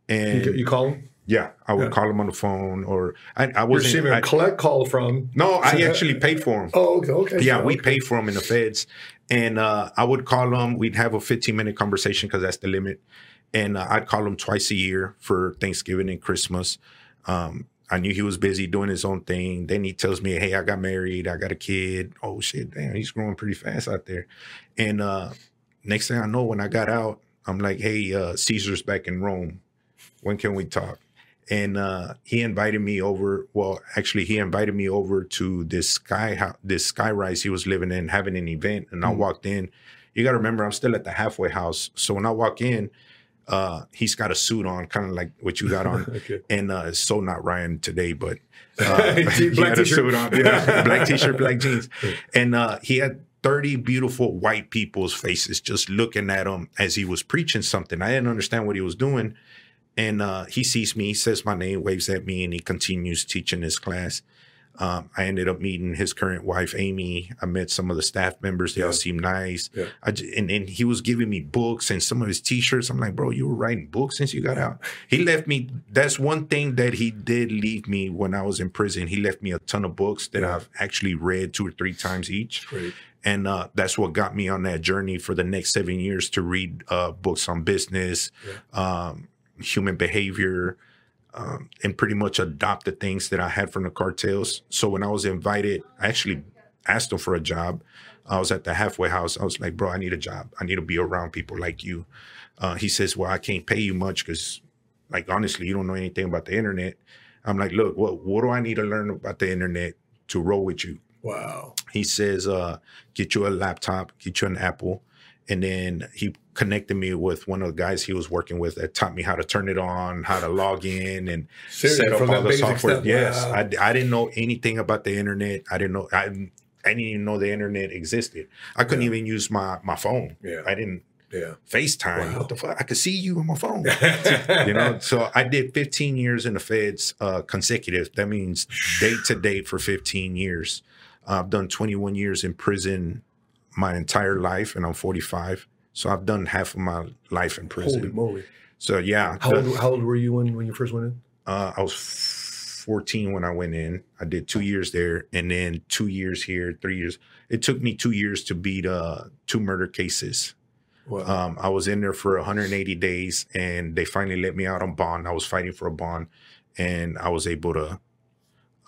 And You, you call him? yeah, I would Yeah. call him on the phone or I, I wasn't. receiving I- a collect call from. no, I actually paid for him. Oh, okay. okay Yeah, sure, we okay. paid for him in the feds, and uh, I would call him. We'd have a 15 minute conversation because that's the limit, and uh, I'd call him twice a year for Thanksgiving and Christmas. Um, I knew he was busy doing his own thing. Then he tells me, "Hey, I got married. I got a kid. Oh shit, damn, he's growing pretty fast out there." And uh, next thing I know, when I got out, I'm like, "Hey, uh, Caesar's back in Rome. When can we talk?" and uh, he invited me over. Well, actually, he invited me over to this sky house, this skyrise he was living in, having an event. And I Mm. walked in. You got to remember, I'm still at the halfway house. So when I walk in, uh, he's got a suit on, kind of like what you got on. (laughs) Okay. And uh, it's so not Ryan today, but (laughs) uh, (laughs) he Black had a suit on, yeah, black t-shirt, black jeans, and uh, he had 30 beautiful white people's faces just looking at him as he was preaching something. I didn't understand what he was doing. And uh, he sees me, he says my name, waves at me, and he continues teaching his class. Um, I ended up meeting his current wife, Amy. I met some of the staff members. They all seemed nice. Yeah. I j- and, and he was giving me books and some of his t-shirts. I'm like, bro, you were writing books since you got out. He left me. That's one thing that he did leave me when I was in prison. He left me a ton of books that Yeah. I've actually read two or three times each Great. and uh, that's what got me on that journey for the next seven years to read uh, books on business, um, human behavior, um, and pretty much adopt the things that I had from the cartels. So when I was invited, I actually asked them for a job. I was at the halfway house. I was like, "Bro, I need a job. I need to be around people like you." Uh, he says, "Well, I can't pay you much because, like, honestly, you don't know anything about the internet." I'm like, "Look, what what do I need to learn about the internet to roll with you?" Wow. he says, uh, get you a laptop, get you an Apple. And then he connected me with one of the guys he was working with that taught me how to turn it on, how to log in and Seriously, set up all the software. stuff? Yes. Wow. I, I didn't know anything about the internet. I didn't know, I, I didn't even know the internet existed. I couldn't Yeah. even use my, my phone. Yeah. I didn't Yeah. FaceTime. Wow. What the fuck? I could see you on my phone. (laughs) you know, so I did 15 years in the feds uh, consecutive. That means date to date for 15 years. I've done 21 years in prison my entire life, and I'm 45. So I've done half of my life in prison. Holy moly. So yeah, How old, how old were you when, when you first went in? uh, I was 14 when I went in. I did two years there, and then two years here, three years. It took me two years to beat uh, two murder cases. Wow. Um, I was in there for 180 days, and they finally let me out on bond. I was fighting for a bond, and I was able to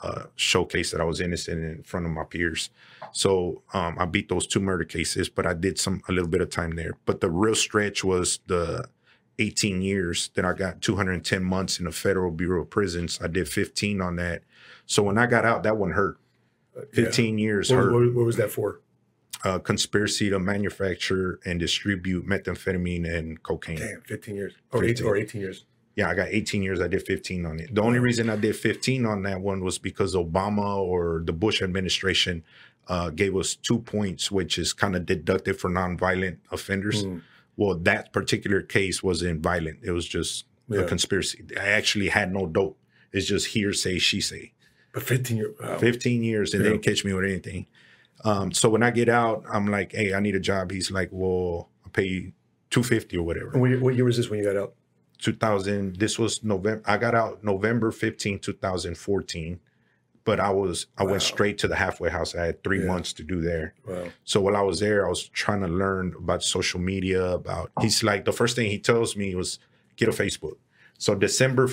uh, showcase that I was innocent in front of my peers. So um, I beat those two murder cases, but I did some a little bit of time there. But the real stretch was the 18 years. Then I got 210 months in the Federal Bureau of Prisons. I did 15 on that. So when I got out, that one hurt. 15 years What, hurt. what- what was that for? Uh, conspiracy to manufacture and distribute methamphetamine and cocaine. Damn, 15 years. Or 15. 18, or 18 years. Yeah, I got 18 years. I did 15 on it. The only reason I did 15 on that one was because Obama or the Bush administration uh, gave us two points, which is kind of deducted for nonviolent offenders. Mm. Well, that particular case wasn't violent. It was just Yeah. a conspiracy. I actually had no dope. It's just hearsay, she say. But 15 years. Wow. 15 years and Yeah. they didn't catch me with anything. Um, so when I get out, I'm like, hey, I need a job. He's like, well, I'll pay you 250 or whatever. What year was this when you got out? 2000 this was november i got out november 15 2014 but i was i Wow. went straight to the halfway house i had three Yeah. months to do there Wow. so while i was there i was trying to learn about social media about he's like the first thing he tells me was get a facebook so december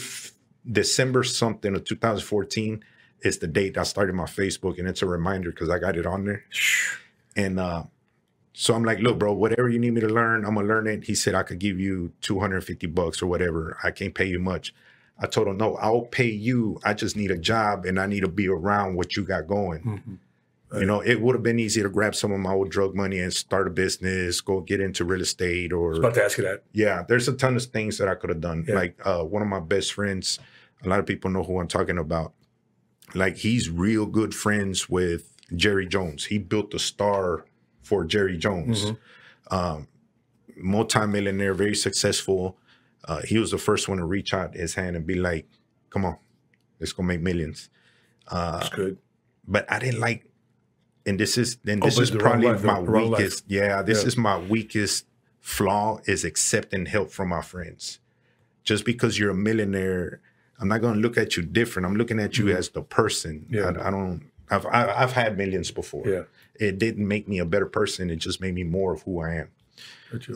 december something of 2014 is the date i started my facebook and it's a reminder because i got it on there and uh so I'm like, look, bro, whatever you need me to learn, I'm gonna learn it. He said I could give you 250 bucks or whatever. I can't pay you much. I told him, no, I'll pay you. I just need a job and I need to be around what you got going. Mhm. You know, it would have been easy to grab some of my old drug money and start a business, go get into real estate I was or about to ask you that. yeah, there's a ton of things that I could have done. Yeah. Like uh, one of my best friends, a lot of people know who I'm talking about. Like he's real good friends with Jerry Jones. He built the star for Jerry Jones. Mhm. Um, multi-millionaire, very successful. Uh, he was the first one to reach out his hand and be like, "Come on, let's go make millions. Uh, That's good. but I didn't like, and this is and Oh, this but is probably life, my weakest. Yeah, this Yeah. is my weakest flaw is accepting help from my friends. Just because you're a millionaire, I'm not going to look at you different. I'm looking at you as the person. Mm-hmm. Yeah. I, I don't. I've I've had millions before. Yeah. It didn't make me a better person. It just made me more of who I am.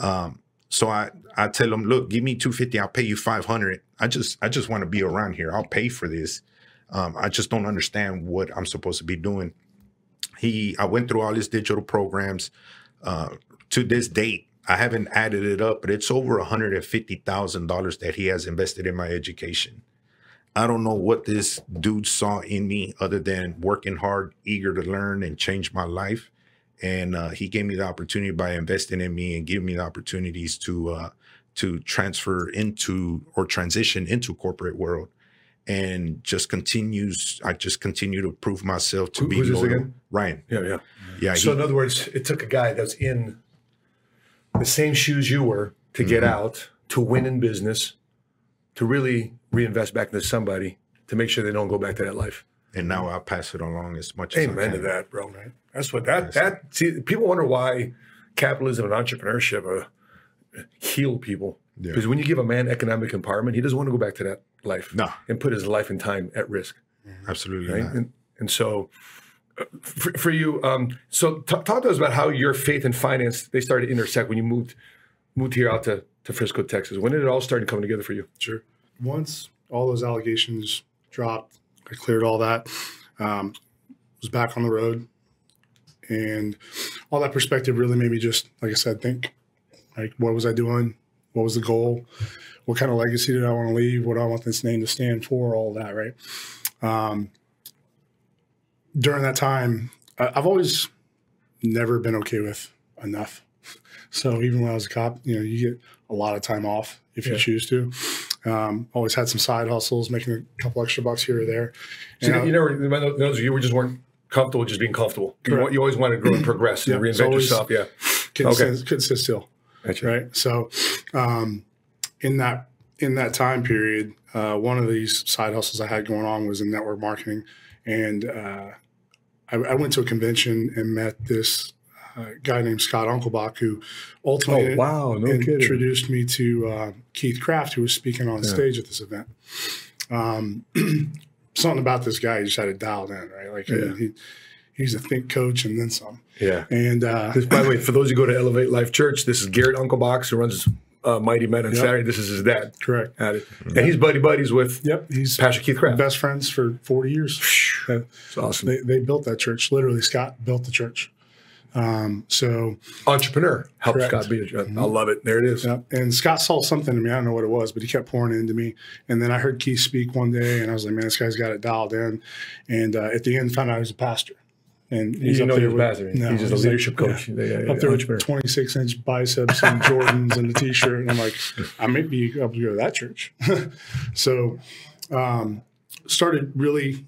Um, so I I tell them, look, give me two fifty. I'll pay you five hundred. I just I just want to be around here. I'll pay for this. Um, I just don't understand what I'm supposed to be doing. He I went through all his digital programs. Uh, to this date, I haven't added it up, but it's over hundred and fifty thousand dollars that he has invested in my education. I don't know what this dude saw in me other than working hard, eager to learn and change my life. And uh, he gave me the opportunity by investing in me and giving me the opportunities to uh, to transfer into or transition into corporate world. And just continues. I just continue to prove myself to Who- be loyal. again? Ryan. yeah, yeah. Yeah. So he- in other words, it took a guy that's in the same shoes you were to get Mm-hmm. out, to win in business, to really reinvest back into somebody to make sure they don't go back to that life. and now I pass it along as much as I Amen to that, bro. Man. That's what that that see people wonder why capitalism and entrepreneurship uh, heal people. Yeah. Because when you give a man economic empowerment, he doesn't want to go back to that life No, and put his life and time at risk. absolutely right? And, and so, uh, for, for you, um, so t- talk to us about how your faith and finance they started to intersect when you moved moved here out to, to Frisco, Texas. When did it all start to come together for you? Sure. Once all those allegations dropped, I cleared all that. Um, was back on the road, and all that perspective really made me just, like I said, think, like, what was I doing? What was the goal? What kind of legacy did I want to leave? What do I want this name to stand for? All that, right? Um, during that time, I, I've always never been okay with enough. (laughs) So even when I was a cop, you know, you get a lot of time off if Yeah. you choose to. Um, always had some side hustles, making a couple extra bucks here or there. So And I- you never, those you were just weren't comfortable just being comfortable. You, Correct. wa- you always wanted to grow and (clears throat) progress and Yeah, reinvent always- yourself. Yeah, couldn't, Okay. sit, couldn't sit still. Gotcha. right? So, um, in that in that time period, uh, one of these side hustles I had going on was in network marketing, and uh, I, I went to a convention and met this uh, guy named Scott Unkelbach, who ultimately Oh wow, no kidding. introduced me to uh, Keith Craft, who was speaking on Yeah. stage at this event. Um, (clears throat) something about this guy, he just had it dialed in, right? Like Yeah. he, he's a think coach and then some. Yeah. And uh, This, by the way, for those who go to Elevate Life Church, this is Garrett Unkelbach who runs uh, Mighty Men on Yep. Saturday. This is his dad. correct. At it. And he's buddy buddies with Yep, he's Pastor Keith Craft. best friends for 40 years. It's awesome. they, they built that church. Literally, Scott built the church. Um, so Entrepreneur helped Correct. Scott be a I love it. There it is. yeah, and Scott saw something in me. I don't know what it was, but he kept pouring into me. And then I heard Keith speak one day, and I was like, "Man, this guy's got it dialed in." And uh, at the end, found out he was a pastor. And You didn't know he was a pastor. No, He's just a leadership yeah. coach. Yeah, yeah, yeah, up there with 26 inch biceps and (laughs) Jordans and a t shirt. And I'm like, I may be able to go to that church. (laughs) so, um, started really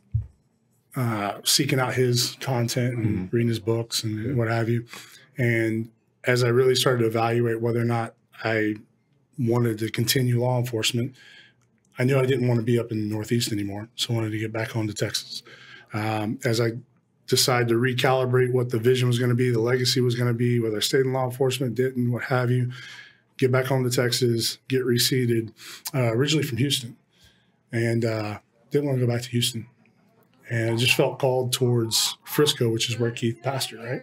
uh, seeking out his content and Mm-hmm. reading his books and what have you. And as I really started to evaluate whether or not I wanted to continue law enforcement, I knew I didn't want to be up in the Northeast anymore. So I wanted to get back home to Texas. Um, as I decided to recalibrate what the vision was going to be, the legacy was going to be, whether I stayed in law enforcement, didn't, what have you, get back home to Texas, get reseated, uh, originally from Houston. And uh, didn't want to go back to Houston. And I just felt called towards Frisco, which is where Keith pastored, right?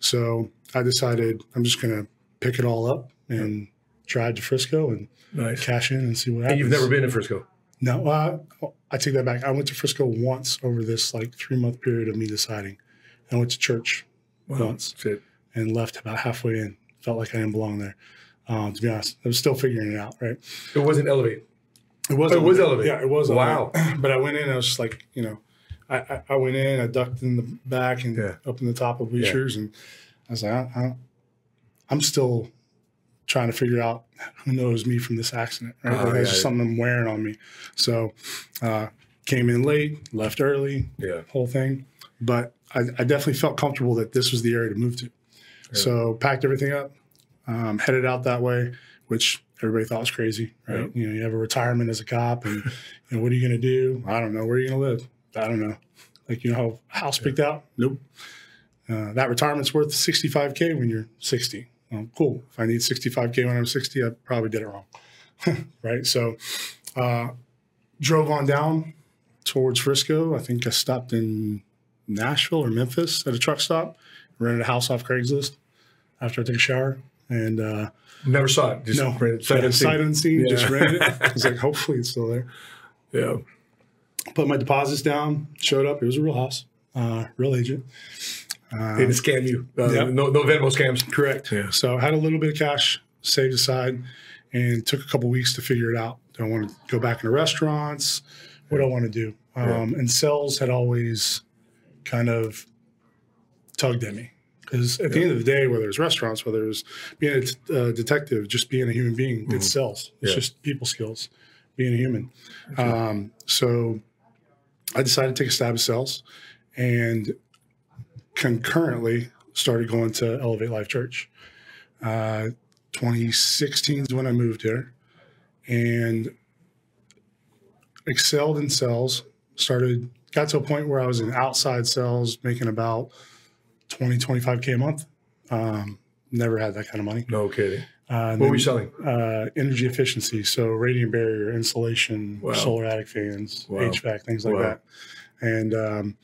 So I decided I'm just going to pick it all up and drive to Frisco and Nice. cash in and see what happens. And you've never been to Frisco. No, uh, I take that back. I went to Frisco once over this like three month period of me deciding. I went to church once That's and left about halfway in. Felt like I didn't belong there. Um, to be honest, I was still figuring it out. Right? It wasn't Elevate. It was. Oh, it was Elevate. Yeah, it was. Wow. Elevate. (clears throat) But I went in. And I was just like, you know, I, I, went in. I ducked in the back and Yeah. up in the top of bleachers, and I was like, I, I'm still trying to figure out who knows me from this accident. Right? Oh, Like, that's yeah. just something I'm wearing on me. So, uh, came in late, left early, Yeah. whole thing. But I, I definitely felt comfortable that this was the area to move to. So packed everything up, um, headed out that way, which everybody thought was crazy, right? You know, you have a retirement as a cop, and (laughs) you know, what are you going to do? I don't know. Where are you going to live? I don't know. Like you know, how house picked out? Nope. Uh, that retirement's worth 65k when you're 60. Well, cool. If I need 65k when I'm 60, I probably did it wrong, (laughs) right? So, uh, drove on down towards Frisco. I think I stopped in Nashville or Memphis at a truck stop. Rented a house off Craigslist after I took a shower, and uh, Never saw it. Just no, sight, unseen. sight unseen, Yeah. just rented it. I was like, (laughs) hopefully it's still there. Yeah. Put my deposits down, showed up. It was a real house, uh, real agent. They didn't scam you. Uh, Yep. No, no Venmo scams. Correct. Yeah. So I had a little bit of cash saved aside and took a couple weeks to figure it out. Do I want to go back into restaurants? What do I want to do? Um, And sales had always kind of tugged at me. Because at the end of the day, whether it's restaurants, whether it's being a t- uh, detective, just being a human being, it sells. It's Yeah. just people skills, being a human. Um, so I decided to take a stab at sales and concurrently started going to Elevate Life Church. Uh, 2016 is when I moved here and excelled in sales. Started, got to a point where I was in outside sales, making about 20, 25K a month. Um, never had that kind of money. No kidding. Uh, and What were you selling? uh, energy efficiency, so radiant barrier, insulation, Wow. solar attic fans, Wow. HVAC, things like Wow. that. And um,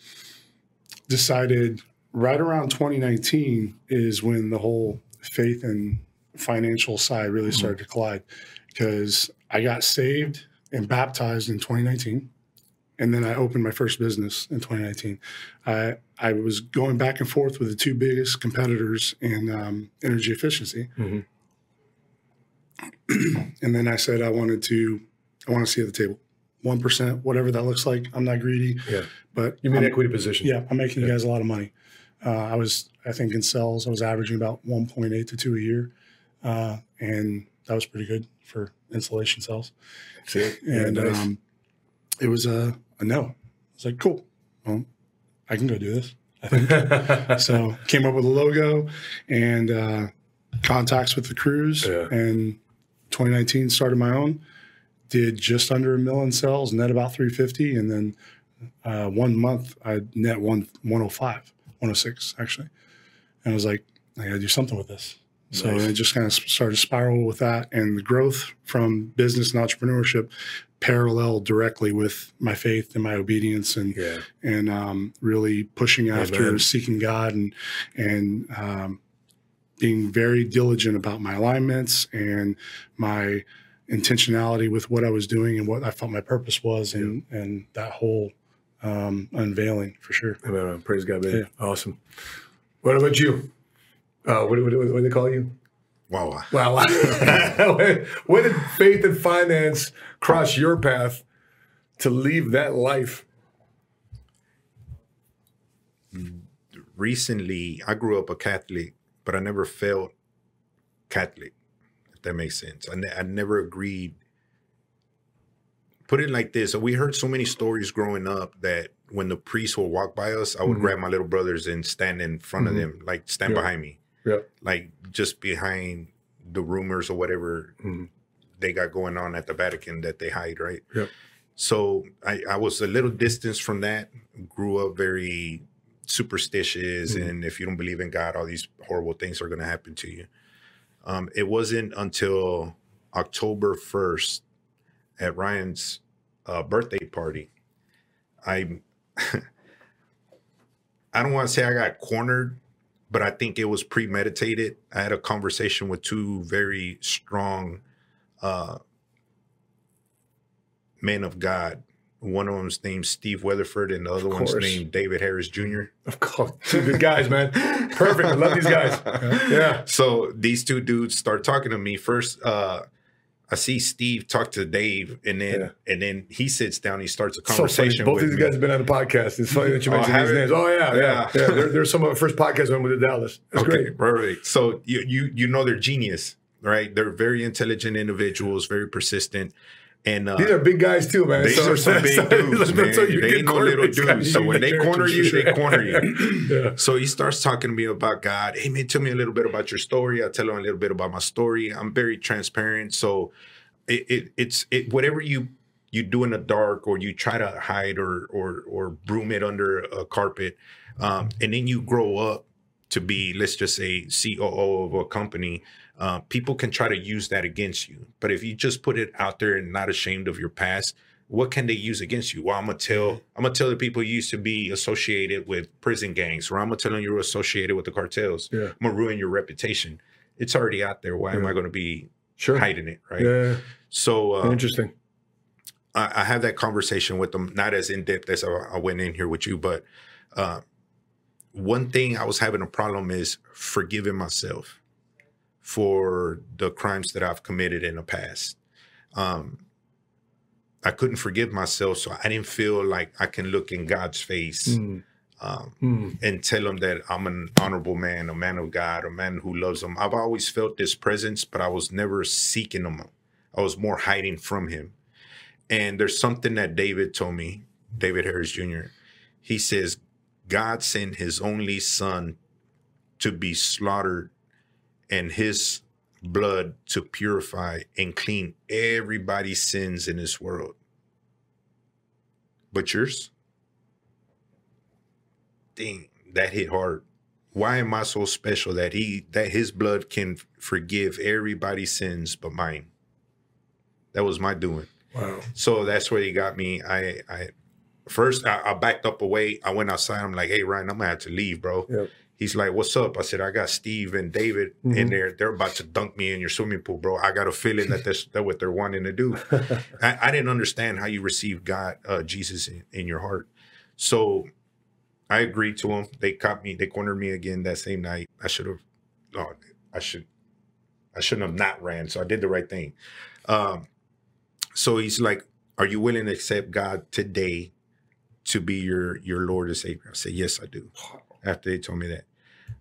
decided right around 2019 is when the whole faith and financial side Mm-hmm. really started to collide because I got saved and baptized in 2019. And then I opened my first business in 2019. I, I was going back and forth with the two biggest competitors in um, energy efficiency. Mhm. (clears throat) and then I said I wanted to, I want to see at the table, one percent, whatever that looks like. I'm not greedy, Yeah. but You mean I'm- equity position? yeah, I'm making you guys a lot of money. Uh, I was, I think, in sales, I was averaging about 1.8 to two a year, uh, and that was pretty good for insulation sales. (laughs) Yeah, And nice. um, it was a, a no. It's like cool. Well, I can go do this. I think (laughs) so. Came up with a logo and uh, contacts with the crews, Yeah. and 2019 started my own. Did just under a million sales, net about 350, and then uh, one month I net one 105, 106 actually. And I was like, I got to do something with this. So Nice. it just kind of started to spiral with that, and the growth from business and entrepreneurship parallel directly with my faith and my obedience and yeah. and um, really pushing after Amen. seeking God and and um, being very diligent about my alignments and my intentionality with what I was doing and what I felt my purpose was and and that whole um, unveiling for sure. Amen. Praise God, man. Yeah. Awesome. What about you? Uh, what, what, what, what do they call you? Wow. Wow. (laughs) when, when did faith and finance cross your path to leave that life? Recently, I grew up a Catholic, but I never felt Catholic, if that makes sense. I, ne- I never agreed. Put it like this we heard so many stories growing up that when the priest would walk by us, I would Mhm. grab my little brothers and stand in front Mhm. of them, like stand Yeah. behind me, Yeah. like just behind the rumors or whatever Mhm. they got going on at the Vatican that they hide, right? Yeah. So I, I was a little distance from that, grew up very superstitious, Mhm. and if you don't believe in God, all these horrible things are going to happen to you. Um, it wasn't until October 1st at Ryan's uh, birthday party. I (laughs) I don't want to say I got cornered, but I think it was premeditated. I had a conversation with two very strong uh, men of God. One of them's named Steve Weatherford, and the other one's named David Harris Jr. Of course. Two good guys, man. (laughs) Perfect. I love these guys. (laughs) Yeah. So these two dudes start talking to me. First, uh, I see Steve talk to Dave, and then Yeah. and then he sits down. He starts a So conversation. Both with these me. guys have been on the podcast. It's funny that you Oh, mentioned these names. Oh, yeah. Yeah. Yeah. yeah. They're, they're some of the first podcast went with Dallas. That's okay, great. right, right. So you you you know they're genius, right? They're very intelligent individuals, very persistent, and uh, These are big guys, too, man. These So- are some big dudes, so man. They ain't no little by these guys. dudes. So when they corner you, they corner you. (laughs) yeah. So he starts talking to me about God. Hey man, tell me a little bit about your story. I tell him a little bit about my story. I'm very transparent. So it, it it's it whatever you you do in the dark or you try to hide or or or broom it under a carpet, um, and then you grow up to be let's just say COO of a company. Uh, people can try to use that against you, but if you just put it out there and not ashamed of your past, what can they use against you? Well, I'm gonna tell I'm gonna tell the people you used to be associated with prison gangs, or I'm gonna tell them you were associated with the cartels. Yeah. I'm gonna ruin your reputation. It's already out there. Why am I gonna be Sure. hiding it? Right. Yeah. So uh, Interesting. I, I have that conversation with them, not as in depth as I, I went in here with you, but uh, one thing I was having a problem is forgiving myself for the crimes that I've committed in the past. Um, I couldn't forgive myself, so I didn't feel like I can look in God's face Mm. um, Mm. and tell him that I'm an honorable man, a man of God, a man who loves him. I've always felt this presence, but I was never seeking him. I was more hiding from him. And there's something that David told me, David Harris Jr. He says, God sent his only son to be slaughtered and his blood to purify and clean everybody's sins in this world. But yours? Dang, that hit hard. Why am I so special that he that his blood can forgive everybody's sins but mine? That was my doing. Wow. So that's where he got me. I I first I, I backed up away. I went outside. I'm like, hey Ryan, I'm gonna have to leave, bro. Yep. He's like, what's up? I said, I got Steve and David in Mhm. there. They're about to dunk me in your swimming pool, bro. I got a feeling that that's that what they're wanting to do. (laughs) I, I didn't understand how you receive God, uh, Jesus in, in your heart. So I agreed to them. They caught me. They cornered me again that same night. I should have. No, I should. I shouldn't have not ran. So I did the right thing. Um, so he's like, "Are you willing to accept God today to be your your Lord and Savior?" I said, "Yes, I do." After they told me that,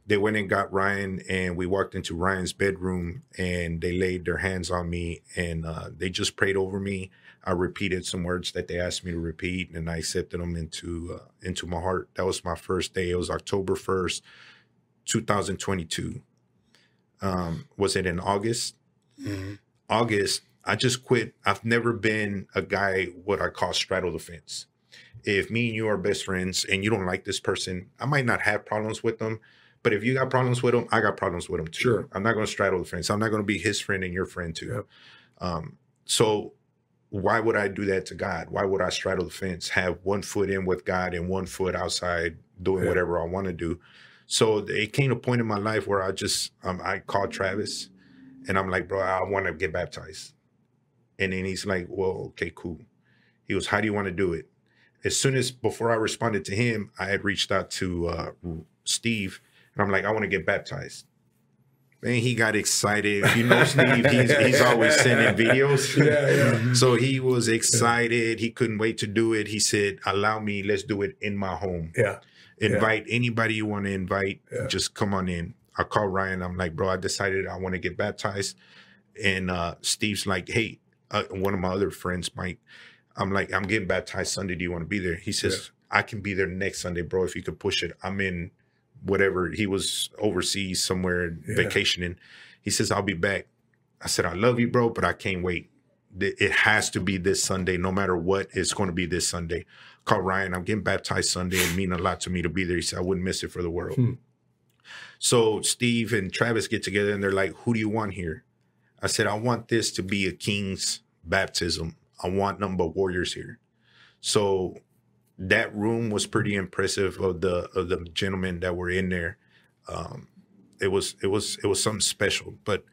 they went and got Ryan, and we walked into Ryan's bedroom, and they laid their hands on me, and uh, they just prayed over me. I repeated some words that they asked me to repeat, and I accepted them into uh, into my heart. That was my first day. It was October first, two thousand twenty two. Um, was it in August? Mhm. August, I just quit. I've never been a guy what I call straddle the fence. If me and you are best friends and you don't like this person, I might not have problems with them. But if you got problems with him, I got problems with him too. Sure. I'm not going to straddle the fence. I'm not going to be his friend and your friend too. Yep. Um, so why would I do that to God? Why would I straddle the fence, have one foot in with God and one foot outside doing Yeah. whatever I want to do? So it came to a point in my life where I just um, I called Travis and I'm like, bro, I want to get baptized. And then he's like, well, okay, cool. He goes, how do you want to do it? As soon as before I responded to him, I had reached out to uh, Steve and I'm like, I want to get baptized. And he got excited. You know, Steve, he's, he's always sending videos. (laughs) Yeah, yeah. (laughs) So he was excited. He couldn't wait to do it. He said, Allow me, let's do it in my home. Yeah. Invite anybody you want to invite. Yeah. Just come on in. I call Ryan. I'm like, bro, I decided I want to get baptized. And uh, Steve's like, hey, uh, one of my other friends, Mike, I'm like, I'm getting baptized Sunday. Do you want to be there? He says, I can be there next Sunday, bro, if you could push it. I'm in whatever. He was overseas somewhere Yeah. vacationing. He says, I'll be back. I said, I love you, bro, but I can't wait. It has to be this Sunday, no matter what. It's going to be this Sunday. Call Ryan. I'm getting baptized Sunday. It mean a lot to me to be there. He said, I wouldn't miss it for the world. Hmm. So Steve and Travis get together and they're like, Who do you want here? I said, I want this to be a king's baptism. I want number warriors here. So that room was pretty impressive of the of the gentlemen that were in there. Um, it was it was it was something special, but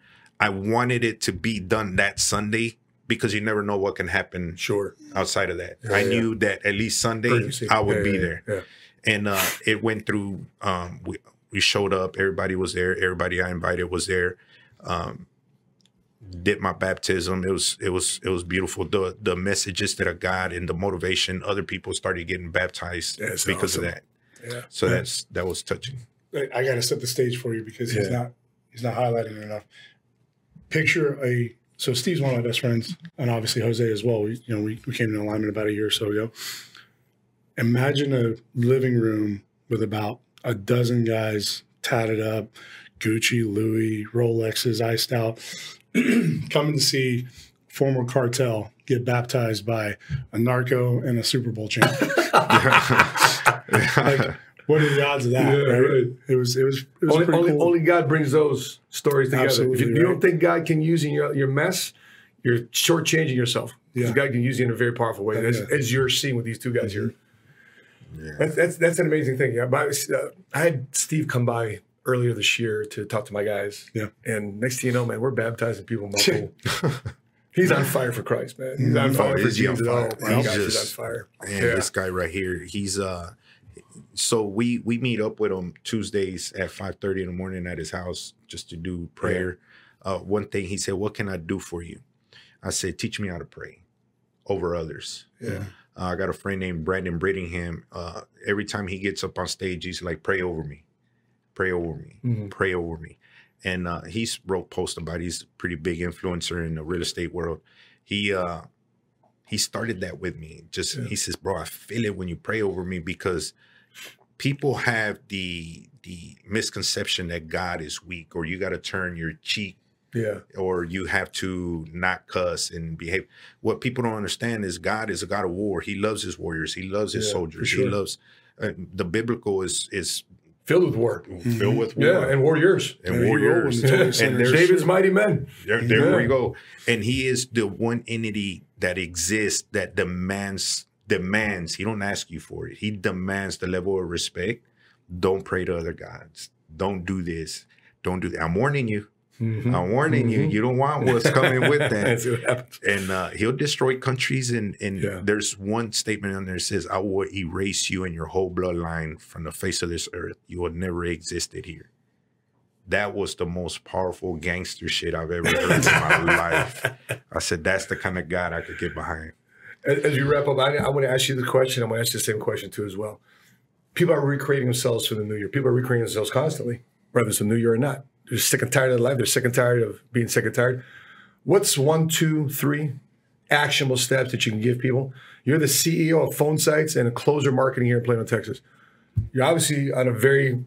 I wanted it to be done that Sunday because you never know what can happen Sure. outside of that. Yeah, I yeah. knew that at least Sunday Urgency. I would Yeah, be there Yeah. and uh it went through um we we showed up everybody was there everybody i invited was there um did my baptism it was it was it was beautiful the the messages that i got and the motivation other people started getting baptized That's because awesome. of that Yeah. so that's that was touching I, got to set the stage for you because he's Yeah. not he's not highlighting it enough. Picture a so Steve's one of my best friends, and obviously Jose as well. We, you know, we, we came in alignment about a year or so ago. Imagine a living room with about a dozen guys tatted up, Gucci, Louis, Rolexes, iced out, (clears throat) coming to see former cartel get baptized by a narco and a Super Bowl champ. (laughs) like, what are the odds of that? Yeah, right? right. It was it was it was Only, pretty only, cool. only God brings those stories together. if Absolutely you, you don't think God can use in your, your mess, you're shortchanging yourself. Yeah. God can use you in a very powerful way, as, Yeah. as you're seeing with these two guys here. yeah That's, that's that's an amazing thing. Yeah, but uh, I had Steve come by earlier this year to talk to my guys. Yeah. and next thing you know, man, we're baptizing people in my (laughs) pool. He's on fire for Christ, man. He's on Oh, fire for he on Jesus. Oh He's he's just- on fire. and Yeah. this guy right here he's uh so we we meet up with him tuesdays at 5 in the morning at his house just to do prayer uh one thing he said what can i do for you i said teach me how to pray over others Yeah. uh, i got a friend named brandon brittingham uh every time he gets up on stage he's like pray over me pray over me Mhm. pray over me and uh he's wrote posts about it. he's a pretty big influencer in the real estate world he uh he started that with me. Just Yeah. he says, "Bro, I feel it when you pray over me because people have the the misconception that God is weak, or you got to turn your cheek, Yeah. or you have to not cuss and behave. What people don't understand is God is a God of war. He loves his warriors. He loves his Yeah, soldiers. sure. He loves uh, the biblical is is Filled with war. Mm-hmm. filled with war Yeah, and warriors. and There warriors. (laughs) and there's David's mighty men. there, there Yeah. we go. And he is the one entity that exists that demands demands. He don't ask you for it. He demands the level of respect. Don't pray to other gods. Don't do this. Don't do that. I'm warning you. I'm warning you. Mhm. You don't want what's coming with (laughs) that. What. And uh, he'll destroy countries. And and Yeah. there's one statement on there that says, "I will erase you and your whole bloodline from the face of this earth. You will never existed here." That was the most powerful gangster shit I've ever heard in my (laughs) life. I said, "That's the kind of God I could get behind." As, as we wrap up, I, I want to ask you the question. I'm going to ask you the same question too as well. People are recreating themselves for the new year. People are recreating themselves constantly, whether it's a new year or not. They're sick and tired of life. They're sick and tired of being sick and tired. What's one, two, three actionable steps that you can give people? You're the CEO of Phonesites and a closer marketing here in Plano, Texas. You're obviously on a very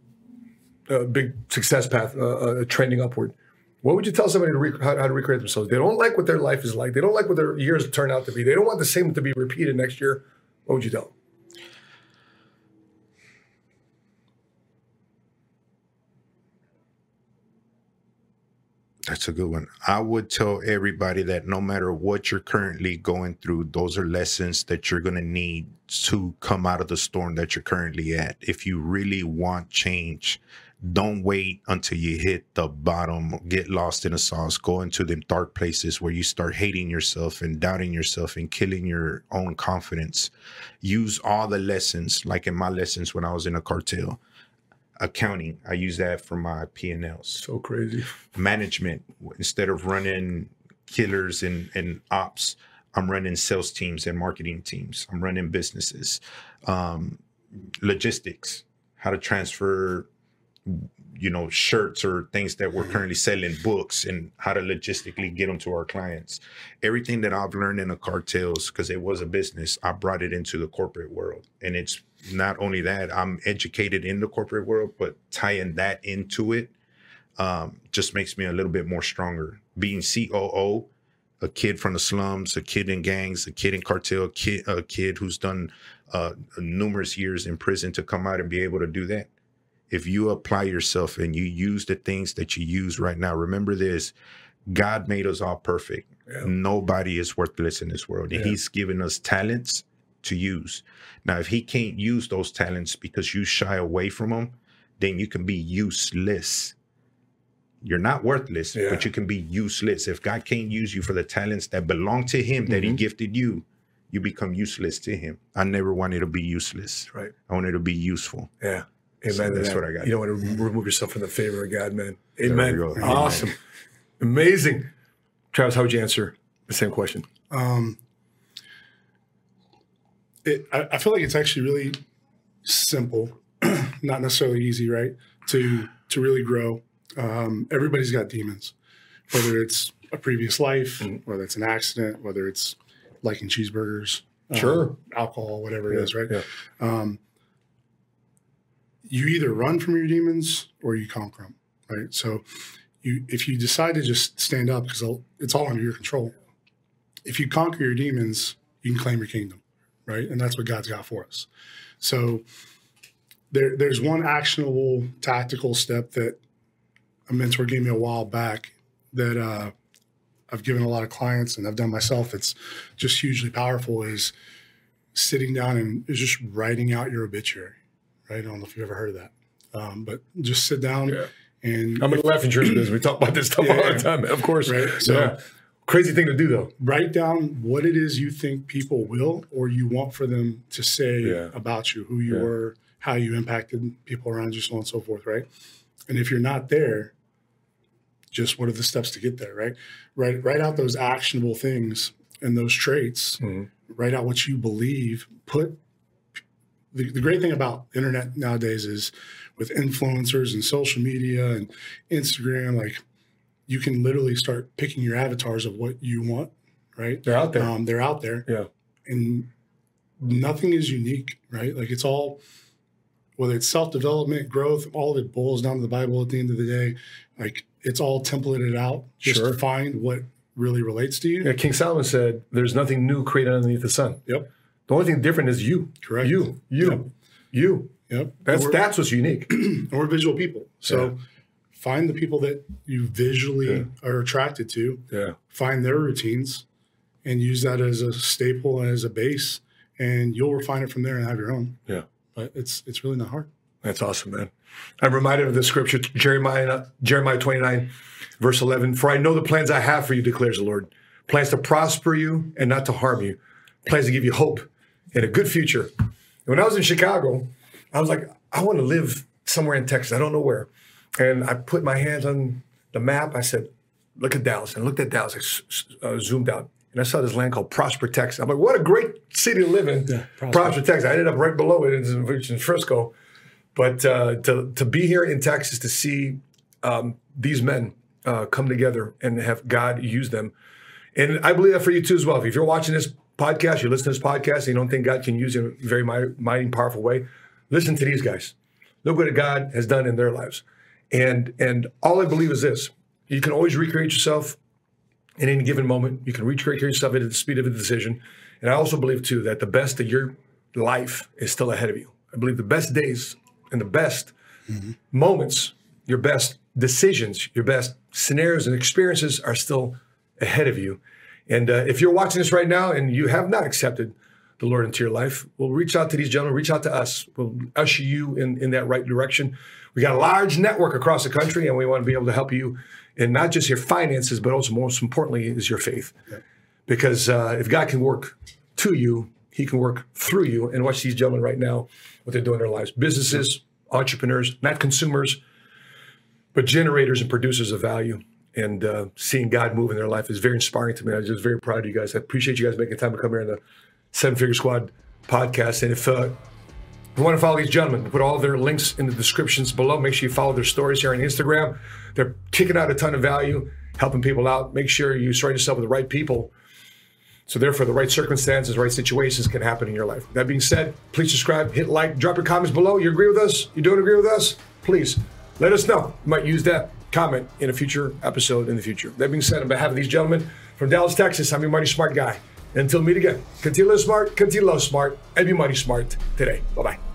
uh, big success path, uh, uh, trending upward. What would you tell somebody to rec- how, how to recreate themselves? They don't like what their life is like. They don't like what their years turn out to be. They don't want the same to be repeated next year. What would you tell them? That's a good one. I would tell everybody that no matter what you're currently going through, those are lessons that you're going to need to come out of the storm that you're currently at. If you really want change, don't wait until you hit the bottom, get lost in the sauce, go into them dark places where you start hating yourself and doubting yourself and killing your own confidence. Use all the lessons, like in my lessons when I was in a cartel. Accounting. I use that for my p&l's So crazy. management. Instead of running killers and, and ops i'm running sales teams and marketing teams. I'm running businesses. Um, logistics. How to transfer you know shirts or things that we're currently selling books and how to logistically get them to our clients. Everything that i've learned in the cartels because it was a business i brought it into the corporate world and it's not only that i'm educated in the corporate world but tying that into it um, just makes me a little bit more stronger being coo a kid from the slums a kid in gangs a kid in cartel a kid, a kid who's done uh, numerous years in prison to come out and be able to do that if you apply yourself and you use the things that you use right now, remember this God made us all perfect. Yeah. Nobody is worthless in this world. And Yeah. He's given us talents to use. Now, if He can't use those talents because you shy away from them, then you can be useless. You're not worthless, Yeah. but you can be useless. If God can't use you for the talents that belong to Him, that He Mhm. gifted you, you become useless to Him. I never wanted to be useless. Right. I wanted to be useful. Yeah. Amen. So that's what I got. You don't want to remove yourself from the favor of God, man. Amen. we go. Amen. Awesome. Amazing. Travis, how would you answer the same question? Um, it, I, I feel like it's actually really simple, (clears throat) not necessarily easy, right? To to really grow. Um, everybody's got demons, whether it's a previous life, Mm. whether it's an accident, whether it's liking cheeseburgers, um, Sure. alcohol, whatever it is, right? Yeah. Um, you either run from your demons or you conquer them, right? So, you if you decide to just stand up because it's all under your control. If you conquer your demons, you can claim your kingdom, right? And that's what God's got for us. So, there there's one actionable tactical step that a mentor gave me a while back that uh, I've given a lot of clients and I've done myself. It's just hugely powerful. Is sitting down and just writing out your obituary. Right? I don't know if you've ever heard of that, um, but just sit down Yeah. and I'm in the life insurance business. We talk about this stuff all the time, of course. Right. So- yeah. Crazy thing to do, though. write down what it is you think people will or you want for them to say Yeah. about you, who you Yeah. were, how you impacted people around you, so on and so forth, right? And if you're not there, just what are the steps to get there, right? Write write out those actionable things and those traits. Mhm. Write out what you believe. Put the, the great thing about internet nowadays is with influencers and social media and Instagram, like you can literally start picking your avatars of what you want, right? They're out there. Um, they're out there, yeah. and nothing is unique, right? Like it's all, whether it's self development, growth, all of it boils down to the Bible at the end of the day. Like it's all templated out. Just Sure. find what really relates to you. Yeah, King Solomon said, "There's nothing new created underneath the sun." Yep. The only thing different is you. Correct. You. You. Yep. You. Yep. That's that's what's unique. and (clears throat) we're visual people. So. Find the people that you visually Yeah. are attracted to, Yeah. find their routines, and use that as a staple and as a base, and you'll refine it from there and have your own. Yeah. But it's it's really not hard. That's awesome, man. I'm reminded of the scripture, Jeremiah, Jeremiah 29, verse 11. For I know the plans I have for you, declares the Lord. Plans to prosper you and not to harm you. Plans to give you hope and a good future. And when I was in Chicago, I was like, I want to live somewhere in Texas. I don't know where. And I put my hands on the map. I said, look at Dallas. And I looked at Dallas. I uh, zoomed out. And I saw this land called Prosper, Texas. I'm like, what a great city to live in. Yeah, Prosper. Prosper, Texas. I ended up right below it in, Frisco. But uh, to to be here in Texas to see um, these men uh, come together and have God use them, and I believe that for you too as well. If you're watching this podcast, you listen to this podcast, and you don't think God can use you in a very mighty, mighty and powerful way, listen to these guys. Look what God has done in their lives, and and all I believe is this: you can always recreate yourself in any given moment. You can recreate yourself at the speed of a decision, and I also believe too that the best of your life is still ahead of you. I believe the best days and the best moments, your best decisions, your best scenarios and experiences are still ahead of you. And uh, if you're watching this right now and you have not accepted the Lord into your life, well, reach out to these gentlemen, reach out to us. We'll usher you in, in that right direction. We got a large network across the country, and we want to be able to help you in not just your finances, but also most importantly is your faith. Because uh, if God can work to you, He can work through you. And watch these gentlemen right now, what they're doing in their lives. Businesses entrepreneurs, not consumers, but generators and producers of value. And uh, seeing God move in their life is very inspiring to me. I'm just very proud of you guys. I appreciate you guys making time to come here on the Seven Figure Squad podcast. And if uh, you want to follow these gentlemen, we put all their links in the descriptions below. Make sure you follow their stories here on Instagram. They're kicking out a ton of value, helping people out. Make sure you surround yourself with the right people. So therefore, the right circumstances, right situations can happen in your life. That being said, please subscribe, hit like, drop your comments below. You agree with us? You don't agree with us? Please let us know. We might use that comment in a future episode in the future. That being said, on behalf of these gentlemen from Dallas, Texas, I'm your mighty smart guy. Until meet again, continue to live smart, continue to love smart, and be mighty smart today. Bye bye.